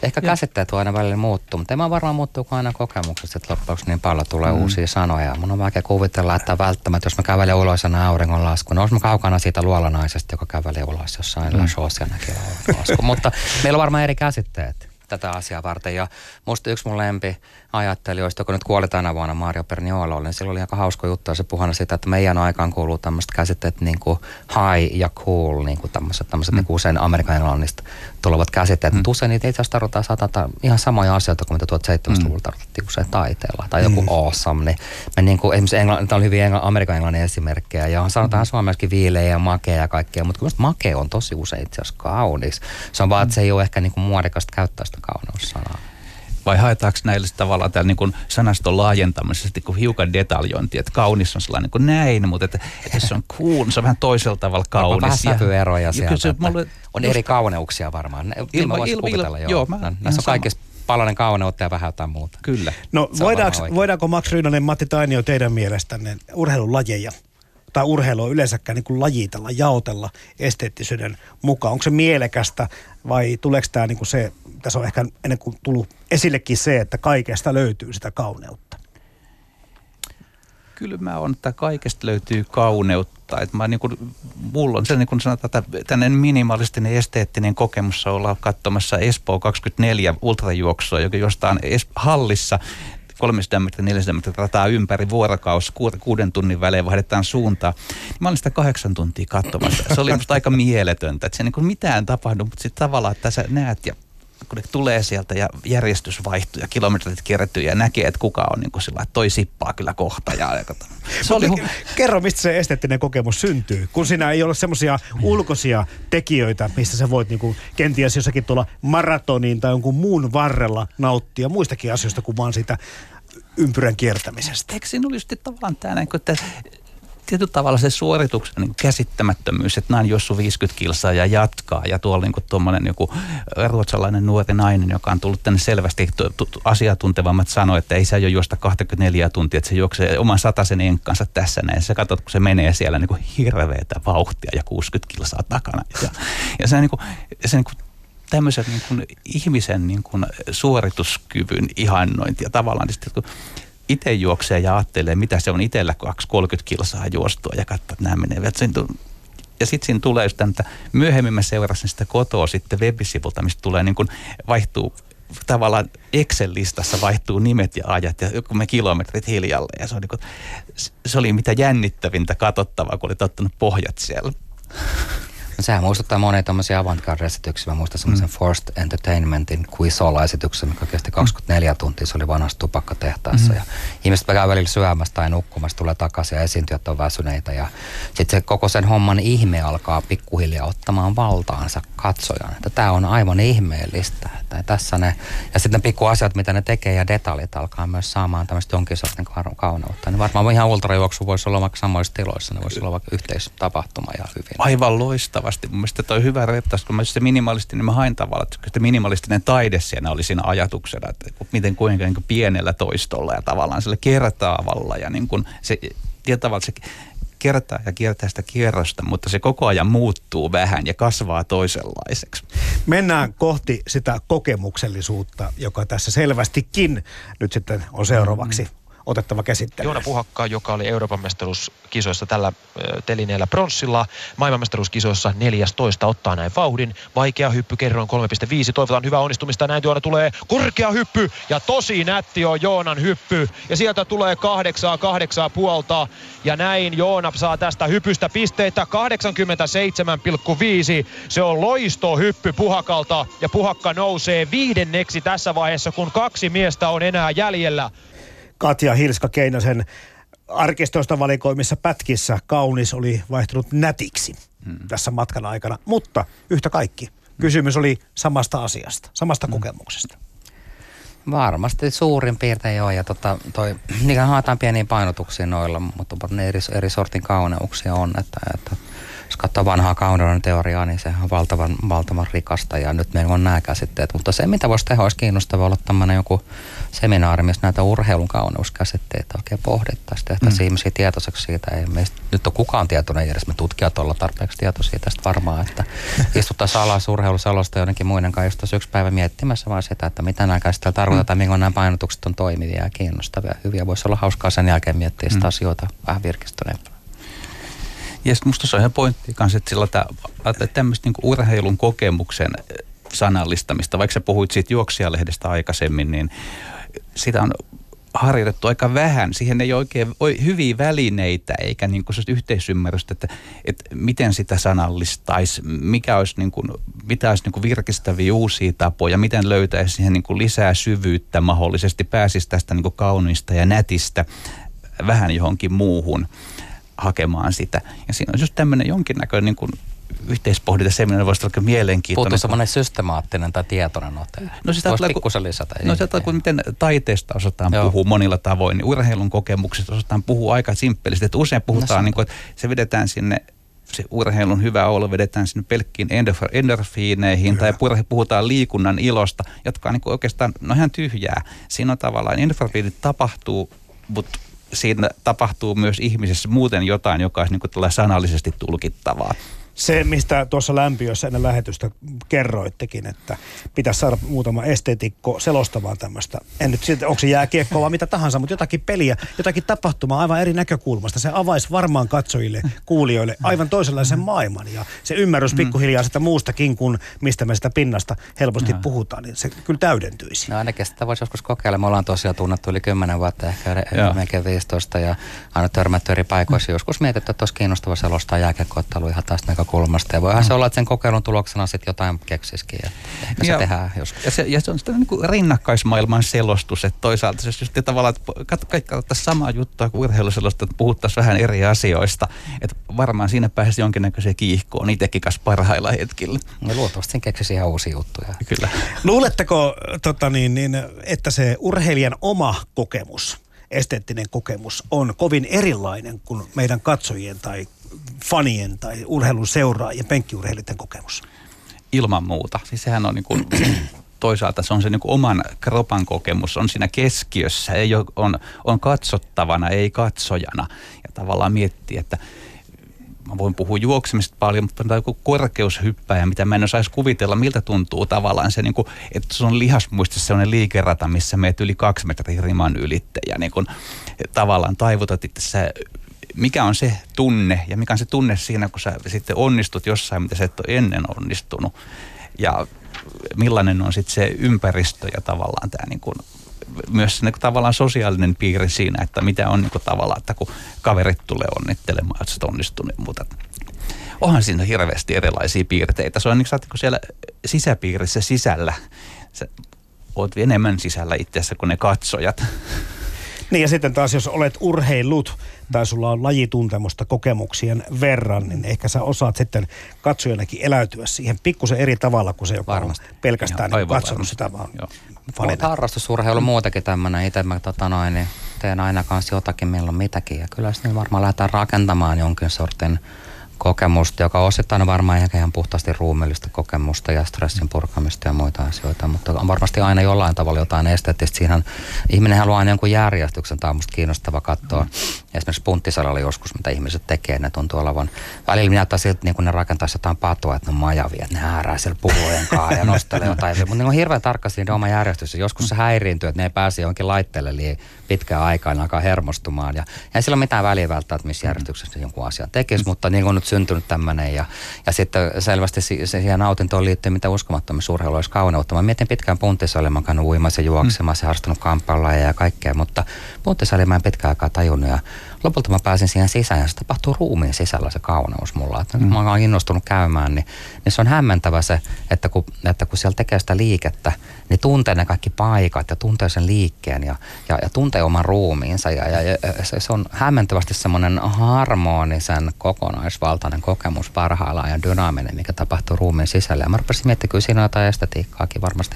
Ehkä käsitteet voi aina välillä muuttuu, mutta ei varmaan muuttuu, kun aina kokemukset, että loppujen niin paljon tulee mm. uusia sanoja. Mun on vaikea kuvitella, että välttämättä, jos mä kävelen ulos aina auringonlasku, niin mä kaukana siitä luolanaisesta, joka kävelee ulos jossain mm. La näkee lasku. mutta meillä on varmaan eri käsitteet tätä asiaa varten. Ja musta yksi mun lempi ajattelijoista, joka nyt kuoli tänä vuonna, Mario Perniolo, niin sillä oli aika hauska juttu, ja se puhana siitä, että meidän aikaan kuuluu tämmöiset käsitteet niin kuin high ja cool, niin kuin tämmöiset, tämmöiset mm. niin kuin usein Amerikan englannista tulevat käsitteet. Mm. Mutta usein niitä itse asiassa tarvitaan satata ihan samoja asioita kuin mitä 1700-luvulla mm. tarvittiin usein taiteella. Tai joku mm. awesome. Niin me niin kuin, esimerkiksi englann, tämä oli hyvin englann, Amerikan englannin esimerkkejä. Ja on sanotaan mm. suomessakin viileä ja makea ja kaikkea. Mutta kyllä make on tosi usein itse asiassa kaunis. Se on vaan, että se ei ole ehkä niin kuin muodikasta käyttää sitä kauneussanaa vai haetaanko näillä tavallaan täällä niin sanaston laajentamisesta kun hiukan detaljointi, että kaunis on sellainen kuin näin, mutta että, että se on cool, se on vähän toisella tavalla kaunis. On vähän sävyeroja sieltä, se, mulle, on eri kauneuksia varmaan. Ilma, ilma, ilma, ilma, joo. joo mä, Näissä on kaikissa palanen kauneutta ja vähän jotain muuta. Kyllä. No voidaanko, voidaanko Max Ryynänen, Matti Tainio teidän mielestänne urheilulajeja tai urheilua yleensäkään niin kuin lajitella, jaotella esteettisyyden mukaan? Onko se mielekästä vai tuleeko tämä niin kuin se, tässä on ehkä ennen kuin tullut esillekin se, että kaikesta löytyy sitä kauneutta? Kyllä mä on, että kaikesta löytyy kauneutta. Että mä niin kuin, mulla on se niin kuin sanotaan, että minimalistinen esteettinen kokemus ollaan katsomassa Espoo 24 ultrajuoksua, joka jostain hallissa 300 metriä, 400 metriä rataa ympäri vuorokaus, kuuden tunnin välein vaihdetaan suuntaa. Mä olin sitä kahdeksan tuntia katsomassa. Se oli musta aika mieletöntä, että se niin kuin mitään tapahdu, mutta sitten tavallaan, että sä näet ja kun ne tulee sieltä ja järjestys vaihtuu ja kilometrit kierrettyy ja näkee, että kuka on niin kuin sillä, että toi sippaa kyllä kohta. Ja, se oli... Kerro, mistä se esteettinen kokemus syntyy, kun siinä ei ole semmoisia ulkoisia tekijöitä, mistä sä voit niin kuin kenties jossakin tuolla maratoniin tai jonkun muun varrella nauttia muistakin asioista kuin vaan siitä ympyrän kiertämisestä. Eikö siinä olisi tavallaan tämä, että tietyllä tavalla se suorituksen niin käsittämättömyys, että näin jossu 50 kilsaa ja jatkaa. Ja tuolla niin tuommoinen joku ruotsalainen nuori nainen, joka on tullut tänne selvästi asiantuntevammat sanoi, että ei se jo juosta 24 tuntia, että se juoksee oman sataisen enkkansa tässä näin. Sä katsot, kun se menee siellä niin kuin hirveätä vauhtia ja 60 kilsaa takana. Ja, ja se, niin kuin, se niin kuin tämmöisen niin kuin ihmisen niin kuin suorituskyvyn ihannointi ja tavallaan, niin sitten, kun itse juoksee ja ajattelee, mitä se on itsellä 230 kilsaa juostua ja katsoo, että nämä menee. Ja sitten siinä tulee tämän, että myöhemmin mä seurasin sitä kotoa sitten webisivulta, mistä tulee niin kuin vaihtuu tavallaan Excel-listassa vaihtuu nimet ja ajat ja joku me kilometrit hiljalle. Ja se, on niin se oli mitä jännittävintä katsottavaa, kun oli ottanut pohjat siellä. No sehän muistuttaa monia tämmöisiä avantgarde-esityksiä. Mä muistan semmoisen mm. Forced Entertainmentin Quizola-esityksen, mikä kesti 24 mm. tuntia. Se oli vanhassa tupakkatehtaassa. Mm. Ja ihmiset käy välillä syömässä tai nukkumassa, tulee takaisin ja esiintyjät on väsyneitä. Ja sitten se koko sen homman ihme alkaa pikkuhiljaa ottamaan valtaansa katsojan. Että tämä on aivan ihmeellistä. Että tässä ne, ja sitten ne pikkuasiat, mitä ne tekee ja detaljit alkaa myös saamaan tämmöistä jonkin sortin kauneutta. Niin varmaan ihan ultrajuoksu voisi olla vaikka samoissa tiloissa. Ne voisi olla vaikka yhteistapahtuma ja hyvin. Aivan loistava vastaavasti. Mun mielestä toi hyvä rettaus, kun mä se minimalistinen, niin mä hain tavallaan, että se minimalistinen taide siinä oli siinä ajatuksena, että miten kuinka niin kuin pienellä toistolla ja tavallaan sillä kertaavalla ja niin kuin se, tavalla se kertaa ja kiertää sitä kierrosta, mutta se koko ajan muuttuu vähän ja kasvaa toisenlaiseksi. Mennään kohti sitä kokemuksellisuutta, joka tässä selvästikin nyt sitten on seuraavaksi mm otettava käsittelyyn. Joona Puhakka, joka oli Euroopan mestaruuskisoissa tällä telineellä pronssilla. Maailmanmestaruuskisoissa 14 ottaa näin vauhdin. Vaikea hyppy kerroin 3,5. Toivotaan hyvää onnistumista. Näin Joona tulee korkea hyppy ja tosi nätti on Joonan hyppy. Ja sieltä tulee kahdeksaa, kahdeksaa puolta. Ja näin Joona saa tästä hypystä pisteitä 87,5. Se on loisto hyppy Puhakalta ja Puhakka nousee viidenneksi tässä vaiheessa, kun kaksi miestä on enää jäljellä. Katja Hilska Keinosen arkistoista valikoimissa pätkissä kaunis oli vaihtunut nätiksi hmm. tässä matkan aikana, mutta yhtä kaikki. Kysymys oli samasta asiasta, samasta hmm. kokemuksesta. Varmasti suurin piirtein joo, ja tota, toi, niin haetaan pieniä painotuksia noilla, mutta ne eri, eri sortin kauneuksia on, että, että jos katsoo vanhaa kauneuden teoriaa, niin se on valtavan, valtavan rikasta ja nyt meillä on nämä käsitteet. Mutta se, mitä voisi tehdä, olisi kiinnostavaa olla tämmöinen joku seminaari, missä näitä urheilun kauneuskäsitteitä oikein pohdittaisiin. Tehtäisiin mm. ihmisiä tietoiseksi siitä. Ei meistä nyt ole kukaan tietoinen edes, me tutkijat olla tarpeeksi tietoisia tästä varmaan, että istuttaisiin alas urheilusalosta jonnekin muiden kanssa yksi päivä miettimässä vaan sitä, että mitä nämä käsitteet tarkoitetaan, mm. nämä painotukset on toimivia ja kiinnostavia. Hyviä voisi olla hauskaa sen jälkeen miettiä sitä mm. asioita vähän virkistyneempää. Ja sitten musta se on ihan pointti kanssa, että sillä tämmöistä niin urheilun kokemuksen sanallistamista, vaikka sä puhuit siitä juoksijalehdestä aikaisemmin, niin sitä on harjoitettu aika vähän. Siihen ei oikein ole hyviä välineitä eikä niin kuin yhteisymmärrystä, että, että miten sitä sanallistaisi, mikä olisi, niin kuin, mitä olisi niin kuin virkistäviä uusia tapoja, miten löytäisi siihen niin kuin lisää syvyyttä mahdollisesti, pääsisi tästä niin kuin kauniista ja nätistä vähän johonkin muuhun hakemaan sitä. Ja siinä on just tämmöinen jonkinnäköinen niin kuin yhteispohdinta seminaari voisi olla mielenkiintoinen. Puuttuu semmoinen systemaattinen tai tietoinen ote. No sitä voisi pikkusen lisätä. No sitä kun miten taiteesta osataan Joo. puhua monilla tavoin, niin urheilun kokemuksista osataan puhua aika simppelisti. Että usein puhutaan, no, niin kuin, että se vedetään sinne se urheilun hyvä olo vedetään sinne pelkkiin endorfiineihin tai puhutaan liikunnan ilosta, jotka on niin oikeastaan no ihan tyhjää. Siinä on tavallaan endorfiinit tapahtuu, mutta siinä tapahtuu myös ihmisessä muuten jotain, joka olisi niin kuin sanallisesti tulkittavaa se, mistä tuossa lämpiössä ennen lähetystä kerroittekin, että pitäisi saada muutama esteetikko selostamaan tämmöistä. En nyt siitä, onko se jääkiekko vai mitä tahansa, mutta jotakin peliä, jotakin tapahtumaa aivan eri näkökulmasta. Se avaisi varmaan katsojille, kuulijoille aivan toisenlaisen maailman. Ja se ymmärrys mm. pikkuhiljaa sitä muustakin kuin mistä me sitä pinnasta helposti no. puhutaan, niin se kyllä täydentyisi. No ainakin sitä voisi joskus kokeilla. Me ollaan tosiaan tunnettu yli 10 vuotta, ehkä melkein 15 ja aina törmätty eri paikoissa. Mm. Joskus mietitty, että olisi kiinnostava selostaa jääkiekkoottelua ihan tästä näkökulmasta. Ja voihan mm. se olla, että sen kokeilun tuloksena sitten jotain keksisikin. Ja ehkä ja, se tehdään joskus. Ja se, ja se on sitä niin kuin rinnakkaismaailman selostus, että toisaalta se just tavallaan, että kaikki katsottaisiin samaa juttua kuin urheiluselosta, että puhuttaisiin vähän eri asioista. Että varmaan siinä pääsisi jonkinnäköiseen kiihkoon itsekin kanssa parhailla hetkillä. No luultavasti sen keksisi ihan uusia juttuja. Kyllä. Luuletteko, tota niin, niin, että se urheilijan oma kokemus, esteettinen kokemus on kovin erilainen kuin meidän katsojien tai fanien tai urheilun seuraajien, penkkiurheilijoiden kokemus? Ilman muuta. Siis sehän on niin kuin, toisaalta se on se niin kuin oman kropan kokemus, on siinä keskiössä, ei ole, on, on katsottavana, ei katsojana. Ja tavallaan miettii, että mä voin puhua juoksemista paljon, mutta joku korkeushyppäjä, mitä mä en osaisi kuvitella, miltä tuntuu tavallaan se, niin kuin, että se on lihasmuistissa sellainen liikerata, missä meet yli kaksi metriä riman ylitte ja niin kuin, tavallaan taivutat itse mikä on se tunne ja mikä on se tunne siinä, kun sä sitten onnistut jossain, mitä sä et ole ennen onnistunut. Ja millainen on sitten se ympäristö ja tavallaan tämä niin kuin, myös niin kuin, tavallaan sosiaalinen piiri siinä, että mitä on niin kuin, tavallaan, että kun kaverit tulee onnittelemaan, että sä onnistunut, mutta onhan siinä hirveästi erilaisia piirteitä. Se on niin kuin, siellä sisäpiirissä sisällä. Sä oot enemmän sisällä itse asiassa kuin ne katsojat. Niin ja sitten taas jos olet urheilut tai sulla on lajituntemusta kokemuksien verran, niin ehkä sä osaat sitten katsojanakin eläytyä siihen pikkusen eri tavalla kuin se, joka Varmasti. on pelkästään niin katsonut sitä vaan fanina. Harrastusurheilu muutenkin tämmöinen. Itse mä tota noin, niin teen aina kanssa jotakin milloin mitäkin. Ja kyllä sitten varmaan lähdetään rakentamaan jonkin sortin kokemusta, joka osittain on varmaan ehkä ihan puhtaasti ruumiillista kokemusta ja stressin purkamista ja muita asioita, mutta on varmasti aina jollain tavalla jotain esteettistä. Siihen ihminen haluaa aina jonkun järjestyksen, tämä on musta kiinnostava katsoa. Mm. Esimerkiksi punttisalalla joskus, mitä ihmiset tekee, ne tuntuu olevan, välillä näyttää siltä, niin kuin ne rakentaisi jotain patua, että ne on majavia, että ne häärää siellä puhujen kanssa ja nostelee jotain, mutta ne on hirveän tarkasti niiden oma järjestys. Joskus se häiriintyy, että ne ei pääse johonkin laitteelle liian pitkään aikaan, alkaa hermostumaan ja ei sillä ole mitään väliä välttämättä, missä järjestyksessä jonkun asian tekisi, mutta niin kuin nyt syntynyt tämmöinen ja, ja sitten selvästi se, siihen nautintoon liittyy mitä uskomattomissa urheilu olisi kauneutta. Mä mietin pitkään punttisalia, mä oon uimassa, juoksemassa, mm. harrastanut kamppailla ja kaikkea, mutta punttisalia mä en pitkään aikaa tajunnut ja lopulta mä pääsin siihen sisään ja se tapahtuu ruumiin sisällä se kauneus mulla. Että mm. Mä oon innostunut käymään, niin, niin se on hämmentävä se, että kun, että kun siellä tekee sitä liikettä, niin tuntee ne kaikki paikat ja tuntee sen liikkeen ja, ja, ja tuntee oman ruumiinsa. Ja, ja, ja se, se on hämmentävästi semmoinen harmonisen kokonaisvaltainen kokemus parhaillaan ja dynaaminen, mikä tapahtuu ruumiin sisällä. Ja mä rupesin miettimään, kyllä siinä on jotain estetiikkaakin varmasti.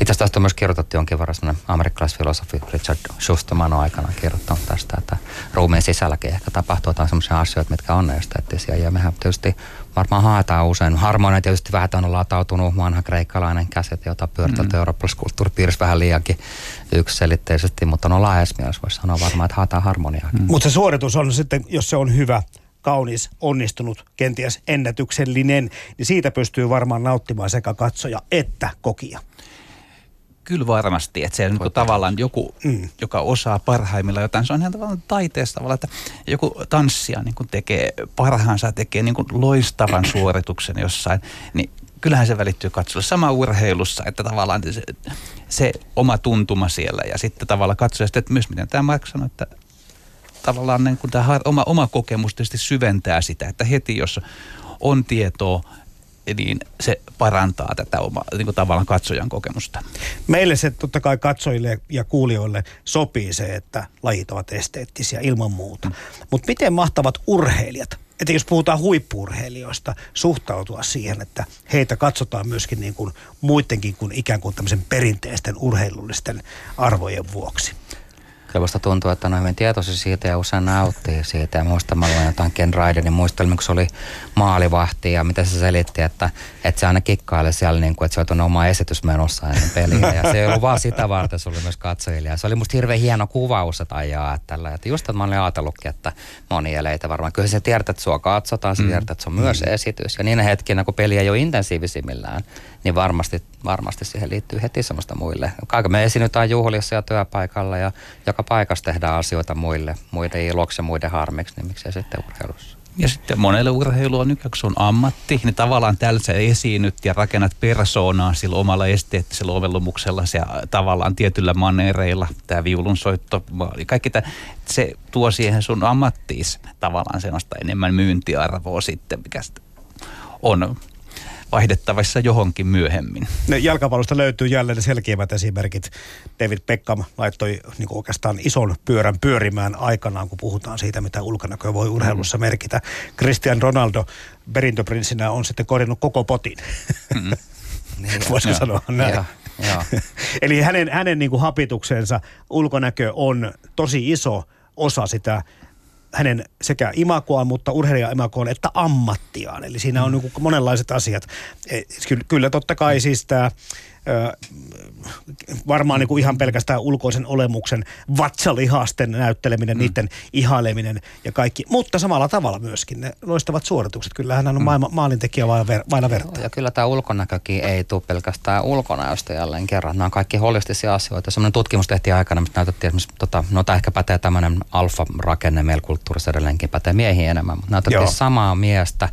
Itse asiassa on myös kirjoitettu jonkin verran amerikkalaisfilosofi Richard Schusterman on aikanaan kirjoittanut tästä, että ruumiin sisälläkin ehkä tapahtuu jotain semmoisia asioita, mitkä on esteettisiä. Ja mehän tietysti varmaan haetaan usein. Harmonia tietysti vähän on latautunut vanha kreikkalainen käsite, jota pyöritelty mm. eurooppalaisessa kulttuuripiirissä vähän liiankin yksiselitteisesti, mutta on laajassa mielessä voisi sanoa varmaan, että haetaan harmoniaa. Mm. Mutta se suoritus on sitten, jos se on hyvä, kaunis, onnistunut, kenties ennätyksellinen, niin siitä pystyy varmaan nauttimaan sekä katsoja että kokija. Kyllä varmasti, että se on niin tavallaan joku, mm. joka osaa parhaimmilla jotain. Se on ihan tavallaan taiteessa tavallaan, että joku tanssija niin kuin tekee parhaansa, tekee niin kuin loistavan suorituksen jossain, niin kyllähän se välittyy katsoa sama urheilussa, että tavallaan se, se oma tuntuma siellä ja sitten tavallaan katsoa että myös miten tämä Mark sanoi, että tavallaan niin kuin tämä oma, oma kokemus tietysti syventää sitä, että heti jos on tietoa niin se parantaa tätä omaa niin kuin tavallaan katsojan kokemusta. Meille se totta kai katsojille ja kuulijoille sopii se, että lajit ovat esteettisiä ilman muuta. Mm. Mutta miten mahtavat urheilijat, että jos puhutaan huippurheilijoista, suhtautua siihen, että heitä katsotaan myöskin niin kuin muidenkin kuin ikään kuin tämmöisen perinteisten urheilullisten arvojen vuoksi? Kyllä musta tuntuu, että on hyvin tietoisia siitä ja usein nauttii siitä. Ja muistamalla jotain Ken Ryderin muistelmia, kun se oli maalivahti ja mitä se selitti, että, että se aina kikkaili siellä, niin kuin, että se on oma esitys menossa ennen peliä. Ja se ei ollut vaan sitä varten, se oli myös katsojille. Ja se oli musta hirveän hieno kuvaus, että ajaa tällä. Että just että mä olin ajatellutkin, että moni eleitä varmaan. Kyllä se tiedät, että sua katsotaan, se mm. tiedät, että se on myös mm. esitys. Ja niinä hetkinä, kun peli ei ole intensiivisimmillään, niin varmasti, varmasti siihen liittyy heti semmoista muille. Kaiken me esiinnytään juhlissa ja työpaikalla ja joka paikassa tehdään asioita muille, muiden iloksi ja muiden harmiksi, niin miksei sitten urheilussa. Ja sitten monelle urheilu on yksi on ammatti, niin tavallaan tällä sä esiinnyt ja rakennat persoonaa sillä omalla esteettisellä ovellumuksella ja tavallaan tietyllä manereilla, tämä viulunsoitto, kaikki tämä, se tuo siihen sun ammattiis tavallaan sellaista enemmän myyntiarvoa sitten, mikä on vaihdettavissa johonkin myöhemmin. Ne jalkapallosta löytyy jälleen selkeimmät esimerkit. David Beckham laittoi niin oikeastaan ison pyörän pyörimään aikanaan, kun puhutaan siitä, mitä ulkonäkö voi urheilussa mm. merkitä. Christian Ronaldo perintöprinssinä on sitten korjannut koko potin. Mm. niin, Voisiko joo, sanoa näin? Joo. Eli hänen, hänen niin kuin hapituksensa ulkonäkö on tosi iso osa sitä hänen sekä imakoaan, mutta urheilija-imakoon, että ammattiaan. Eli siinä on mm. niin monenlaiset asiat. E, kyllä totta kai siis tämä varmaan niin kuin ihan pelkästään ulkoisen olemuksen vatsalihasten näytteleminen, mm. niiden ihaileminen ja kaikki. Mutta samalla tavalla myöskin ne loistavat suoritukset. Kyllähän hän on mm. maailma, maalintekijä vailla, ver, vailla verta. Ja kyllä tämä ulkonäkökin ei tule pelkästään ulkonäöstä jälleen kerran. Nämä on kaikki holistisia asioita. Sellainen tutkimus tehtiin aikana, mistä näytettiin esimerkiksi, tota, no tämä ehkä pätee tämmöinen alfa-rakenne meillä kulttuurissa edelleenkin pätee miehiin enemmän, mutta näytettiin Joo. samaa miestä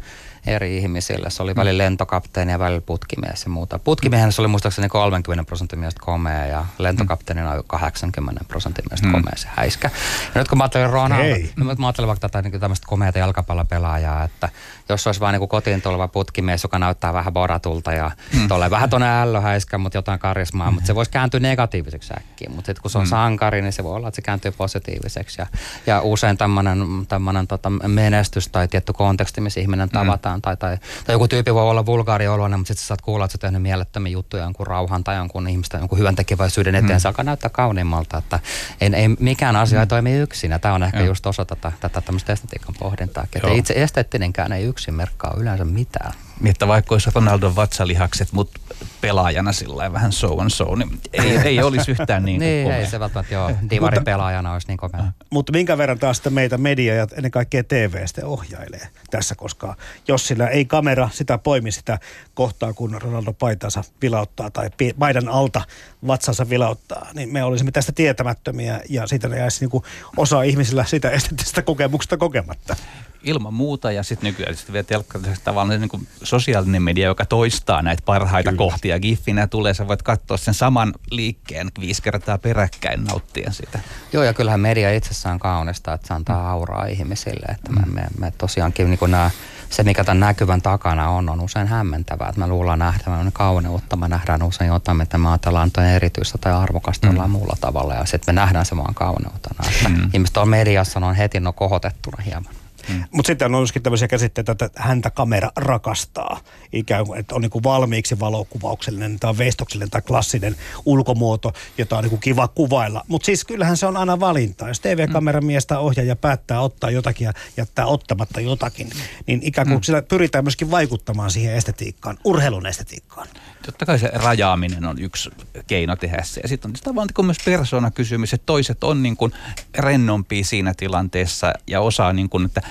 eri ihmisille. Se oli välillä lentokapteeni ja välillä putkimies ja muuta. Putkimiehen se oli muistaakseni 30 prosentin mielestä komea ja lentokapteenina 80 prosentin mielestä mm. komea se häiskä. Ja nyt kun mä ajattelin Ronaldo, nyt mä ajattelin vaikka tätä niin tämmöistä komeata jalkapallopelaajaa, että jos olisi vain niin kotiin tuleva putkimies, joka näyttää vähän boratulta ja mm. tulee vähän tuonne ällöhäiskä, mutta jotain karismaa, mutta se voisi kääntyä negatiiviseksi äkkiä. Mutta sitten kun se on mm. sankari, niin se voi olla, että se kääntyy positiiviseksi. Ja, ja usein tämmöinen tota menestys tai tietty konteksti, missä ihminen tavataan, mitään. Tai, tai, tai joku tyyppi voi olla vulgaari oloinen, mutta sitten sä saat kuulla, että sä tehnyt mielettömiä juttuja jonkun rauhan tai jonkun ihmistä, jonkun hyvän tekeväisyyden eteen. Mm. Se alkaa näyttää kauniimmalta, että ei, ei mikään asia ei toimi yksin. Ja tämä on ehkä Joo. just osa tätä, tätä tämmöistä estetiikan pohdintaa. Että itse esteettinenkään ei yksin merkkaa yleensä mitään. Niin, että vaikka olisi Ronaldon vatsalihakset, mutta pelaajana sillä vähän so and so, niin ei, ei olisi yhtään niin Niin, ei se välttämättä joo. Divari pelaajana olisi niin komea. Mutta minkä verran taas meitä media ja ennen kaikkea TV sitten ohjailee tässä, koska jos sillä ei kamera sitä poimi sitä kohtaa, kun Ronaldo paitansa vilauttaa tai paidan alta vatsansa vilauttaa, niin me olisimme tästä tietämättömiä ja siitä jäisi niinku osa ihmisillä sitä estetistä kokemuksesta kokematta ilman muuta ja sitten nykyään sit vielä telkkarissa tavallaan niin kuin sosiaalinen media, joka toistaa näitä parhaita Kyllä. kohtia. Giffinä tulee, sä voit katsoa sen saman liikkeen viisi kertaa peräkkäin nauttien sitä. Joo ja kyllähän media itsessään kaunista, että se antaa auraa ihmisille. Että me, me, me tosiaankin niin nämä, se, mikä tämän näkyvän takana on, on usein hämmentävää. Että me luullaan nähdään kauneutta, me nähdään usein jotain, mitä me ajatellaan on erityistä tai arvokasta mm. muulla tavalla. Ja sitten me nähdään se vaan kauneutena. Että mm. Ihmiset on mediassa, on heti no kohotettuna hieman. Mm. Mutta sitten on myöskin tämmöisiä käsitteitä, että häntä kamera rakastaa. Ikään kuin, että on niin kuin valmiiksi valokuvauksellinen tai veistoksellinen tai klassinen ulkomuoto, jota on niin kuin kiva kuvailla. Mutta siis kyllähän se on aina valinta. Jos TV-kameramies tai ohjaaja päättää ottaa jotakin ja jättää ottamatta jotakin, niin ikään kuin mm. sillä pyritään myöskin vaikuttamaan siihen estetiikkaan, urheilun estetiikkaan. Totta kai se rajaaminen on yksi keino tehdä se. Ja sitten on sitä vaan niin myös persoonakysymys, että toiset on niin kuin rennompia siinä tilanteessa ja osaa niin kuin, että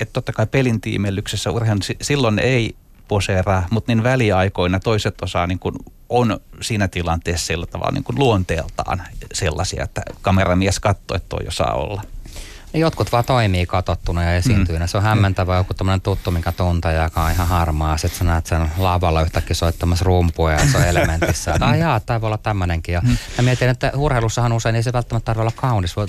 että totta kai pelin tiimellyksessä urheilun silloin ei poseeraa, mutta niin väliaikoina toiset osaa niin kuin on siinä tilanteessa sillä tavalla niin kuin luonteeltaan sellaisia, että kameramies katsoo, että toi osaa olla. Jotkut vaan toimii katsottuna ja esiintyinä. Mm. Se on hämmentävä joku tämmöinen tuttu, mikä tuntee, joka on ihan harmaa. Sitten sä näet sen lavalla yhtäkkiä soittamassa rumpua ja se on elementissä. Tai jaa, tämä voi olla tämmöinenkin. Ja mm. mä mietin, että urheilussahan usein ei se välttämättä tarvitse olla kaunis. Voi,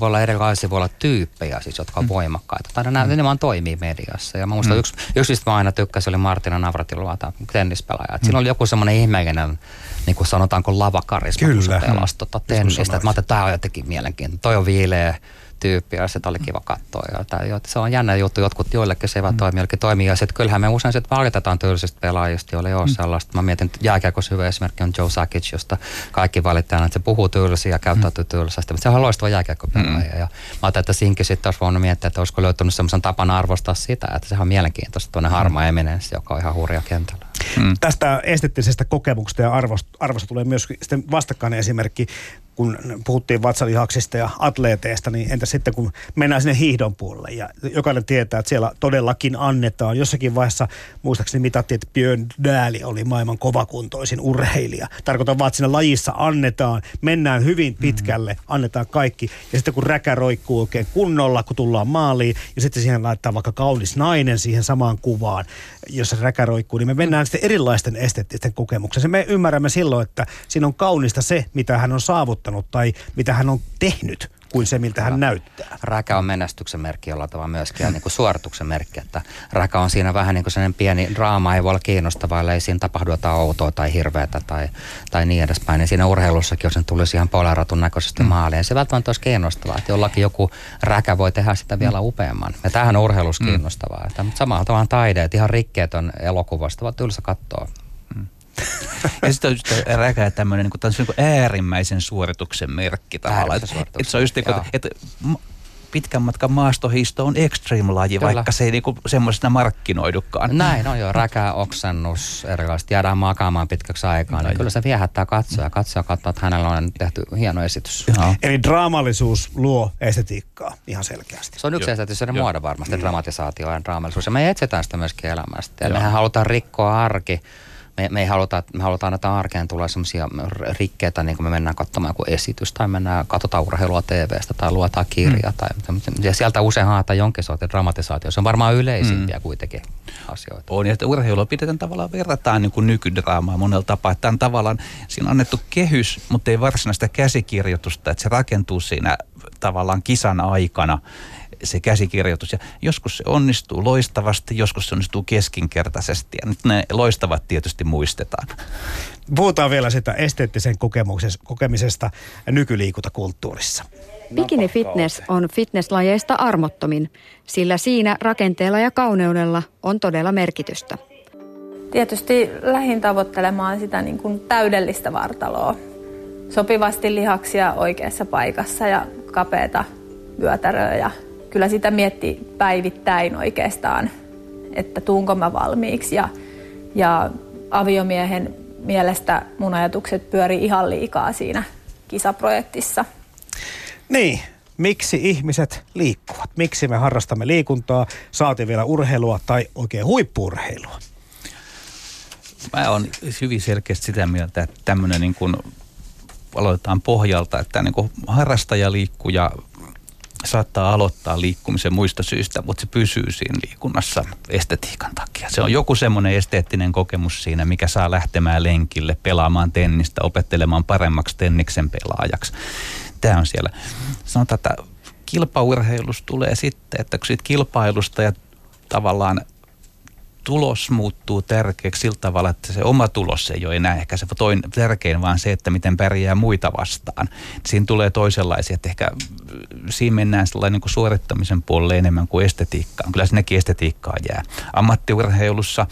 voi olla erilaisia, voi olla tyyppejä siis, jotka on mm. voimakkaita. Tai nämä, mm. ne vaan toimii mediassa. Ja mä muistan, mm. yksi, yksi mistä mä aina tykkäsin, oli Martina Navratilova, tämä tennispelaaja. Mm. Siinä oli joku semmoinen ihmeellinen niin kuin sanotaanko lavakarisma, kun se pelasi tota tennistä. Mä ajattelin, että tämä on jotenkin mielenkiintoinen. Toi on viileä, tyyppi ja sitä oli kiva katsoa. Ja tai, se on jännä juttu, jotkut joillekin se eivät mm. toimi, joillekin toimii. Ja sitten kyllähän me usein sitten valitetaan tylsistä pelaajista, joille ei ole mm. sellaista. Mä mietin, että jääkiekossa hyvä esimerkki on Joe Sakic, josta kaikki valitaan, että se puhuu tylsiä ja käyttäytyy mm. Mutta se on loistava jääkiekkopelaaja. Mm. Ja mä ajattelin, että siinkin sitten olisi voinut miettiä, että olisiko löytynyt semmoisen tapana arvostaa sitä, että se on mielenkiintoista, tuonne mm. harmaa eminenssi, joka on ihan hurja kentällä. Mm. Tästä estettisestä kokemuksesta ja arvosta, arvosta tulee myös sitten vastakkainen esimerkki kun puhuttiin vatsalihaksista ja atleeteista, niin entä sitten kun mennään sinne hiihdon puolelle ja jokainen tietää, että siellä todellakin annetaan. Jossakin vaiheessa muistaakseni mitattiin, että Björn Dääli oli maailman kovakuntoisin urheilija. Tarkoitan vaan, että siinä lajissa annetaan, mennään hyvin pitkälle, annetaan kaikki. Ja sitten kun räkä roikkuu oikein kunnolla, kun tullaan maaliin ja sitten siihen laittaa vaikka kaunis nainen siihen samaan kuvaan, jossa räkä roikkuu, niin me mennään sitten erilaisten esteettisten kokemukseen. Me ymmärrämme silloin, että siinä on kaunista se, mitä hän on saavuttanut saavuttanut tai mitä hän on tehnyt kuin se, miltä hän näyttää. Räkä on menestyksen merkki jollain tavalla myöskin ja niin kuin suorituksen merkki, että räkä on siinä vähän niin kuin sellainen pieni draama, ei voi olla kiinnostava, ei siinä tapahdu jotain outoa tai hirveätä tai, tai niin edespäin. Niin siinä urheilussakin, jos sen tulisi ihan poleratun näköisesti mm. maaliin, se välttämättä olisi kiinnostavaa, että jollakin joku räkä voi tehdä sitä vielä mm. upeamman. Ja tämähän on urheilus mm. kiinnostavaa. Että samalla tavalla taideet, ihan rikkeet on elokuvasta, vaan tylsä katsoa. Ja sitten on just räkä tämmöinen niin kuin, niin äärimmäisen suorituksen merkki tavallaan. Että et se on just niin kuin, että pitkän matkan maastohisto on extreme-laji, Kyllä. vaikka se ei niinku semmoisena markkinoidukaan. Näin on jo, räkä, oksennus, erilaiset, jäädään makaamaan pitkäksi aikaa. Niin kyllä se viehättää katsoja. Katsoja katsoo, että hänellä on tehty hieno esitys. Joo. Eli draamallisuus luo estetiikkaa ihan selkeästi. Se on yksi esteettisen muodon varmasti, mm. dramatisaatio ja draamallisuus. Ja me etsitään sitä myöskin elämästä. Ja mehän halutaan rikkoa arki me, me ei haluta, me halutaan, että arkeen tulee sellaisia rikkeitä, niin kuin me mennään katsomaan joku esitys tai mennään, katsotaan urheilua TVstä tai luetaan kirja. Mm. Tai, ja sieltä usein haetaan jonkin sortin dramatisaatio. Se on varmaan yleisimpiä mm. kuitenkin asioita. On, ja että urheilua pidetään tavallaan verrataan niin kuin nykydraamaa monella tapaa. Että on tavallaan, siinä on annettu kehys, mutta ei varsinaista käsikirjoitusta, että se rakentuu siinä tavallaan kisan aikana se käsikirjoitus. Ja joskus se onnistuu loistavasti, joskus se onnistuu keskinkertaisesti. Ja nyt ne loistavat tietysti muistetaan. Puhutaan vielä sitä esteettisen kokemisesta nykyliikuntakulttuurissa. Bikini fitness on fitnesslajeista armottomin, sillä siinä rakenteella ja kauneudella on todella merkitystä. Tietysti lähin tavoittelemaan sitä niin kuin täydellistä vartaloa. Sopivasti lihaksia oikeassa paikassa ja kapeata vyötäröä. Ja kyllä sitä mietti päivittäin oikeastaan, että tuunko mä valmiiksi. Ja, ja aviomiehen mielestä mun ajatukset pyöri ihan liikaa siinä kisaprojektissa. Niin, miksi ihmiset liikkuvat? Miksi me harrastamme liikuntaa, saati vielä urheilua tai oikein huippurheilua? Mä oon hyvin selkeästi sitä mieltä, että tämmöinen niin kuin aloitetaan pohjalta, että niin kuin harrastaja liikkuja saattaa aloittaa liikkumisen muista syistä, mutta se pysyy siinä liikunnassa estetiikan takia. Se on joku semmoinen esteettinen kokemus siinä, mikä saa lähtemään lenkille, pelaamaan tennistä, opettelemaan paremmaksi tenniksen pelaajaksi. Tämä on siellä. Sanotaan, että kilpaurheilus tulee sitten, että kun siitä kilpailusta ja tavallaan tulos muuttuu tärkeäksi sillä tavalla, että se oma tulos ei ole enää ehkä se toin, tärkein, vaan se, että miten pärjää muita vastaan. Siinä tulee toisenlaisia, että ehkä siinä mennään sellainen niin suorittamisen puolelle enemmän kuin estetiikkaan. Kyllä sinnekin estetiikkaa jää. Ammattiurheilussa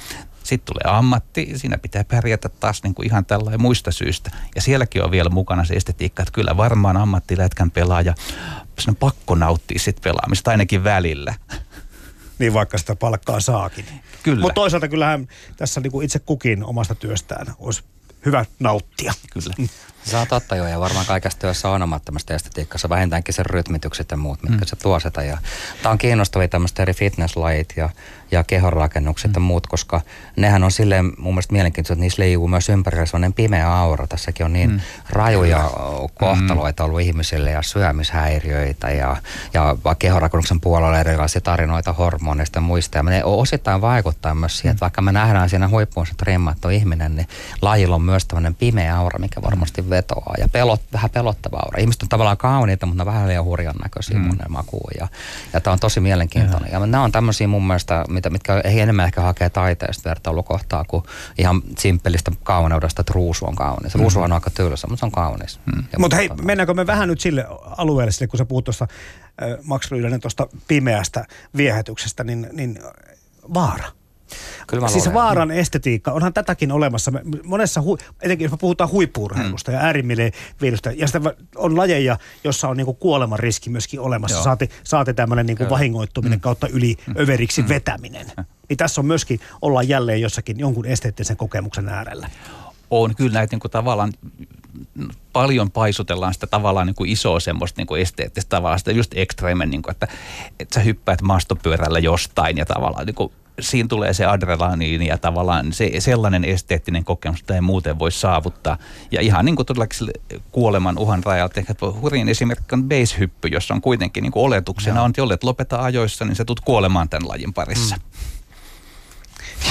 sitten tulee ammatti, siinä pitää pärjätä taas niin kuin ihan tällainen muista syistä. Ja sielläkin on vielä mukana se estetiikka, että kyllä varmaan ammattilätkän pelaaja, sen on pakko nauttia sit pelaamista ainakin välillä. Niin vaikka sitä palkkaa saakin. Kyllä. Mutta toisaalta kyllähän tässä niin kuin itse kukin omasta työstään olisi hyvä nauttia. Kyllä. Se on totta jo, ja varmaan kaikessa työssä on omat tämmöistä estetiikassa, vähintäänkin sen rytmitykset ja muut, mitkä mm. se tuo sitä. Ja tämä on kiinnostavia tämmöistä eri fitnesslajit ja, ja kehonrakennukset mm. ja muut, koska nehän on silleen mun mielestä mielenkiintoista, että niissä leijuu myös ympärillä sellainen pimeä aura. Tässäkin on niin mm. rajuja kohtaloita ollut ihmisille ja syömishäiriöitä ja, ja kehonrakennuksen puolella erilaisia tarinoita hormoneista ja muista. Ja ne osittain vaikuttaa myös siihen, että vaikka me nähdään siinä huippuunsa trimmattu ihminen, niin lajilla on myös tämmöinen pimeä aura, mikä varmasti vetoaa ja pelot, vähän pelottava aura. Ihmiset on tavallaan kauniita, mutta vähän liian hurjan näköisiä mm. makuun. Ja, ja tämä on tosi mielenkiintoinen. Ja, ja nämä on tämmöisiä mun mielestä, mitä, mitkä ei enemmän ehkä hakee taiteesta vertailukohtaa kuin ihan simppelistä kauneudesta, että ruusu on kaunis. Ruusu mm. on aika tylsä, mutta se on kaunis. Mm. Mutta hei, mennäänkö me vähän nyt sille alueelle, sille, kun sä puhut tuosta äh, Max Rydänen tuosta pimeästä viehätyksestä, niin, niin vaara. Kyllä siis luulen. vaaran estetiikka, onhan tätäkin olemassa. Monessa, hu, etenkin jos me puhutaan huippuurheilusta mm. ja äärimmilleen ja sitten on lajeja, jossa on niinku kuoleman riski myöskin olemassa. Joo. Saati, saati tämmöinen niinku vahingoittuminen mm. kautta yli mm. överiksi mm. vetäminen. Niin tässä on myöskin, ollaan jälleen jossakin jonkun esteettisen kokemuksen äärellä. On kyllä näitä niin kuin tavallaan paljon paisutellaan sitä tavallaan niin kuin isoa semmoista niin kuin esteettistä tavallaan sitä just ekstreemen, niin kuin, että, että sä hyppäät maastopyörällä jostain ja tavallaan niin kuin siinä tulee se adrenaliini ja tavallaan se, sellainen esteettinen kokemus, jota ei muuten voi saavuttaa. Ja ihan niin kuin todellakin kuoleman uhan rajalta, ehkä hurjin esimerkki on base-hyppy, jossa on kuitenkin niin kuin oletuksena no. on, että jollet lopeta ajoissa, niin se tulet kuolemaan tämän lajin parissa. Mm.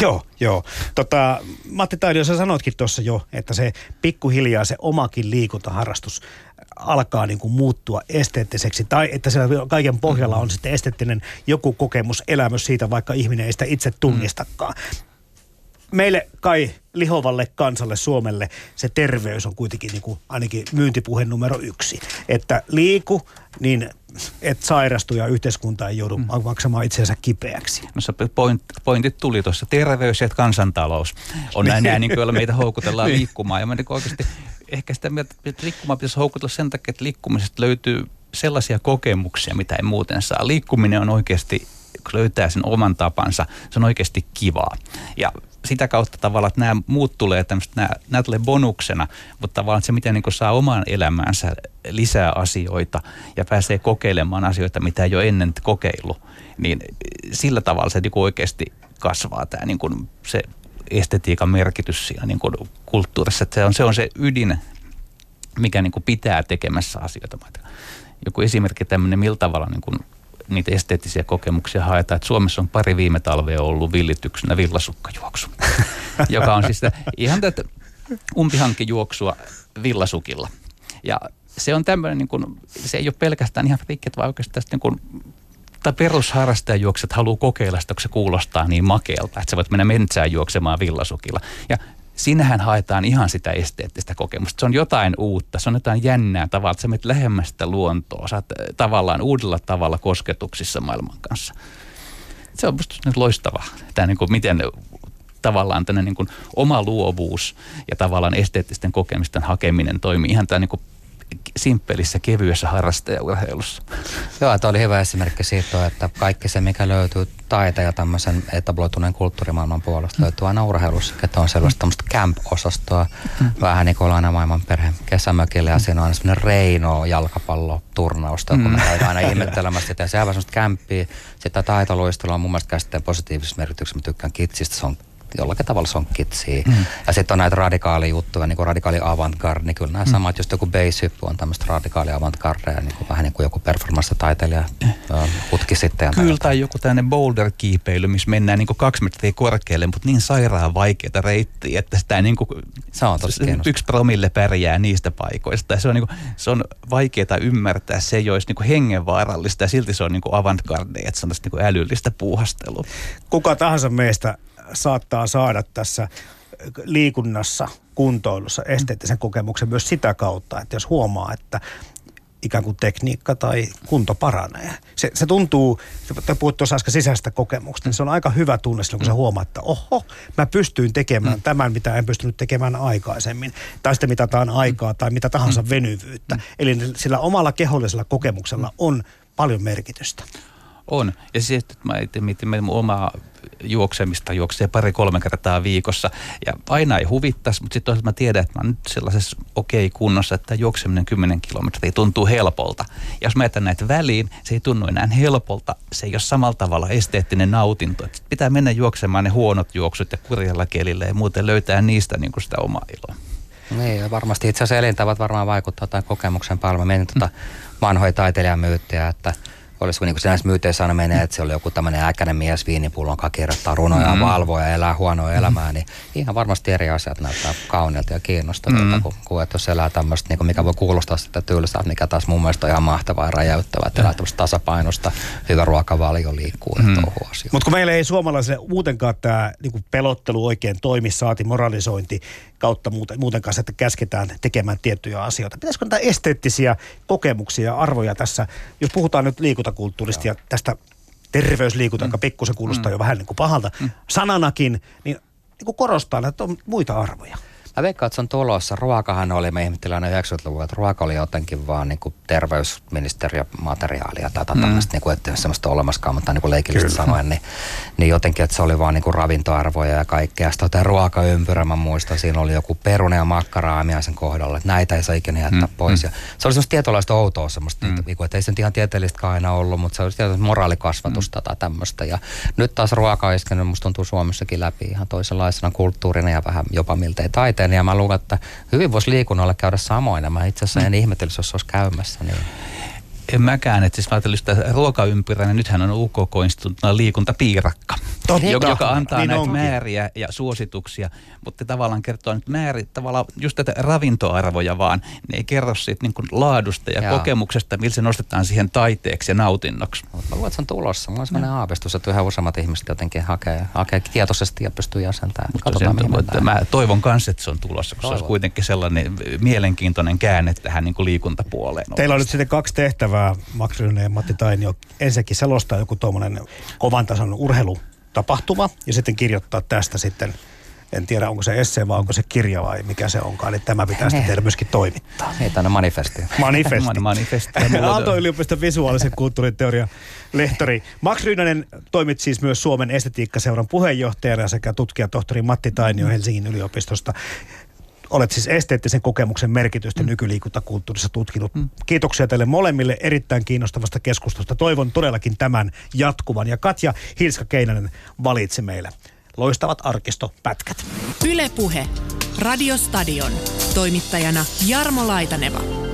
Joo, joo. Tota, Matti Taidio, sä sanoitkin tuossa jo, että se pikkuhiljaa se omakin liikuntaharrastus alkaa niin kuin muuttua esteettiseksi tai että siellä kaiken pohjalla on sitten esteettinen joku kokemus, elämys siitä, vaikka ihminen ei sitä itse tunnistakaan. Meille kai lihovalle kansalle Suomelle se terveys on kuitenkin niin kuin ainakin myyntipuhe numero yksi. Että liiku, niin et sairastu ja yhteiskunta ei joudu mm. maksamaan itseensä kipeäksi. No se point, pointit tuli tuossa. Terveys ja kansantalous on näin, näin niin kuin meitä houkutellaan niin. liikkumaan. Ja mä niin oikeasti ehkä sitä mieltä, että liikkumaan pitäisi houkutella sen takia, että liikkumisesta löytyy sellaisia kokemuksia, mitä ei muuten saa. Liikkuminen on oikeasti, kun löytää sen oman tapansa, se on oikeasti kivaa. Ja sitä kautta tavallaan, että nämä muut tulee tämmöistä, nämä, nämä tulee bonuksena, mutta tavallaan se, miten niin saa omaan elämäänsä lisää asioita ja pääsee kokeilemaan asioita, mitä ei ole ennen kokeillut, niin sillä tavalla se niin oikeasti kasvaa tämä niin kuin se estetiikan merkitys siinä niin kuin kulttuurissa. Että se, on, se on se ydin, mikä niin kuin pitää tekemässä asioita. Joku esimerkki tämmöinen, millä tavalla niin kuin niitä esteettisiä kokemuksia haetaan. Että Suomessa on pari viime talvea ollut villityksenä villasukkajuoksu, joka on siis ihan tätä umpihankkijuoksua villasukilla. Ja se on tämmöinen, niin kuin, se ei ole pelkästään ihan frikket, vaan oikeastaan niin kuin, tai perusharrastajajuokset haluaa kokeilla sitä, kun se kuulostaa niin makealta, että sä voit mennä metsään juoksemaan villasukilla. Ja Siinähän haetaan ihan sitä esteettistä kokemusta. Se on jotain uutta, se on jotain jännää tavalla, että sä menet luontoa, sä oot tavallaan uudella tavalla kosketuksissa maailman kanssa. Se on musta nyt loistava, tämä niin kuin miten tavallaan tämmöinen niin oma luovuus ja tavallaan esteettisten kokemisten hakeminen toimii ihan tämä niin kuin simppelissä, kevyessä harrastajaurheilussa. Joo, tämä oli hyvä esimerkki siitä, että kaikki se, mikä löytyy taita ja tämmöisen etabloituneen kulttuurimaailman puolesta, löytyy aina urheilussa, että on sellaista tämmöistä camp-osastoa, mm. vähän niin kuin aina maailman perhe kesämökille, ja siinä on aina semmoinen Reino jalkapalloturnausta, kun me käydään aina ihmettelemässä, että se on semmoista kämppiä. Sitten taitoluistelu on mun mielestä käsitteen positiivisessa merkityksessä, mä tykkään kitsistä, se on jollakin tavalla sonkkitsii. Mm. Ja sitten on näitä radikaali juttuja, niin kuin radikaali avantgarde, niin kyllä nämä mm. samat, just joku bass on tämmöistä radikaali avantgardea, niin kuin, vähän niin kuin joku performance-taiteilija hutki sitten. Kyllä, tai joku tämmöinen boulder-kiipeily, missä mennään niin kuin kaksi metriä korkealle, mutta niin sairaan vaikeita reittiä, että sitä niin kuin, se on tosi yksi promille pärjää niistä paikoista. Ja se on, niin kuin, se on vaikeaa ymmärtää, se ei olisi niin kuin hengenvaarallista ja silti se on niin kuin avantgarde, että se on niin kuin älyllistä puuhastelua. Kuka tahansa meistä saattaa saada tässä liikunnassa, kuntoilussa esteettisen kokemuksen myös sitä kautta, että jos huomaa, että ikään kuin tekniikka tai kunto paranee. Se, se tuntuu, te puhutte tuossa äsken sisäistä kokemuksesta, niin se on aika hyvä tunne silloin, kun sä huomaat, että oho, mä pystyin tekemään mm. tämän, mitä en pystynyt tekemään aikaisemmin. Tai sitten mitataan aikaa tai mitä tahansa mm. venyvyyttä. Mm. Eli sillä omalla kehollisella kokemuksella on paljon merkitystä. On. Ja siis, että mä itse mietin mun omaa juoksemista, juoksee pari-kolme kertaa viikossa. Ja aina ei huvittaisi, mutta sitten toisaalta mä tiedän, että mä oon nyt sellaisessa okei okay kunnossa, että juokseminen 10 kilometriä tuntuu helpolta. Ja jos mä jätän näitä väliin, se ei tunnu enää helpolta. Se ei ole samalla tavalla esteettinen nautinto. Et pitää mennä juoksemaan ne huonot juoksut ja kurjalla kelillä ja muuten löytää niistä niin kuin sitä omaa iloa. Niin, ja varmasti itse asiassa elintavat varmaan vaikuttaa tai kokemuksen paljon. Mietin tuota vanhoja taiteilijamyyttejä, että – olisiko niin kuin näissä myyteissä aina menee, että se oli joku tämmöinen äkäinen mies viinipullon kanssa kirjoittaa runoja mm. valvoa ja elää huonoa mm. elämää, niin ihan varmasti eri asiat näyttää kauniilta ja kiinnostavilta, mm. kun, kun että jos elää tämmöistä, niin mikä voi kuulostaa sitä tylsää, mikä taas mun mielestä on ihan mahtavaa ja räjäyttävää, että elää tämmöistä tasapainosta, hyvä ruokavalio liikkuu mm. ja Mutta kun meillä ei suomalaisille muutenkaan tämä niin pelottelu oikein toimi, saati moralisointi kautta muuten, muutenkaan, että käsketään tekemään tiettyjä asioita. Pitäisikö näitä esteettisiä kokemuksia ja arvoja tässä, jos puhutaan nyt liikunta liikuntakulttuurista ja tästä terveysliikunta, mm. joka pikkusen kuulostaa mm. jo vähän niin kuin pahalta mm. sananakin, niin, niin kuin korostaa näitä on muita arvoja. Mä veikkaan, että se on tulossa. Ruokahan oli, me ihmettelään 90-luvulla, että ruoka oli jotenkin vaan niin kuin terveysministeriömateriaalia tai mm. tämmöistä, niin kuin, että semmoista olemaskaan, mutta niin kuin leikillisesti sanoen, niin, niin jotenkin, että se oli vaan niin kuin ravintoarvoja ja kaikkea. Sitten tämä ruokaympyrä, mä muistan, siinä oli joku perune ja makkaraamia sen kohdalla, että näitä ei saa ikinä jättää mm. pois. Ja se oli semmoista tietynlaista outoa semmoista, mm. niin kuin, että ei se nyt ihan tieteellistä aina ollut, mutta se oli tietysti moraalikasvatusta mm. tai tämmöistä. Ja nyt taas ruoka on iskenyt, musta tuntuu Suomessakin läpi ihan toisenlaisena kulttuurina ja vähän jopa miltei taiteen ja mä luulen, että hyvin voisi liikunnalla käydä samoin. Mä itse asiassa en ihmettelisi, jos olisi käymässä. Niin en mäkään, että siis mä ajattelin sitä ruokaympyrää, niin nythän on UK-instituutilla liikuntapiirakka, Totta. joka, joka antaa niin näitä onkin. määriä ja suosituksia, mutta tavallaan kertoo nyt määri, tavallaan just tätä ravintoarvoja vaan, ne ei kerro siitä niin kuin laadusta ja Jaa. kokemuksesta, millä se nostetaan siihen taiteeksi ja nautinnoksi. Mä luulen, että se on tulossa. Mulla on sellainen aavistus, että yhä useammat ihmiset jotenkin hakee, hakee tietoisesti ja pystyy jäsentämään. Katsotaan, mihin Mä toivon kanssa, että se on tulossa, koska se olisi kuitenkin sellainen mielenkiintoinen käänne tähän niin kuin liikuntapuoleen. Teillä on nyt sitten kaksi tehtävää hyvä Max ja Matti Tainio ensinnäkin selostaa joku tuommoinen kovan tason urheilutapahtuma ja sitten kirjoittaa tästä sitten en tiedä, onko se esse vai onko se kirja vai mikä se onkaan. Eli tämä pitää sitten tehdä myöskin toimittaa. Niin, tämä manifesti. Manifesti. manifesti. Aalto-yliopiston visuaalisen kulttuuriteoria lehtori. Max Ryynänen toimit siis myös Suomen estetiikkaseuran puheenjohtajana sekä tutkijatohtori Matti Tainio Helsingin yliopistosta olet siis esteettisen kokemuksen merkitystä mm. nykyliikuntakulttuurissa tutkinut. Mm. Kiitoksia teille molemmille erittäin kiinnostavasta keskustelusta. Toivon todellakin tämän jatkuvan. Ja Katja Hilska-Keinänen valitsi meille loistavat arkistopätkät. Ylepuhe. Radiostadion. Toimittajana Jarmo Laitaneva.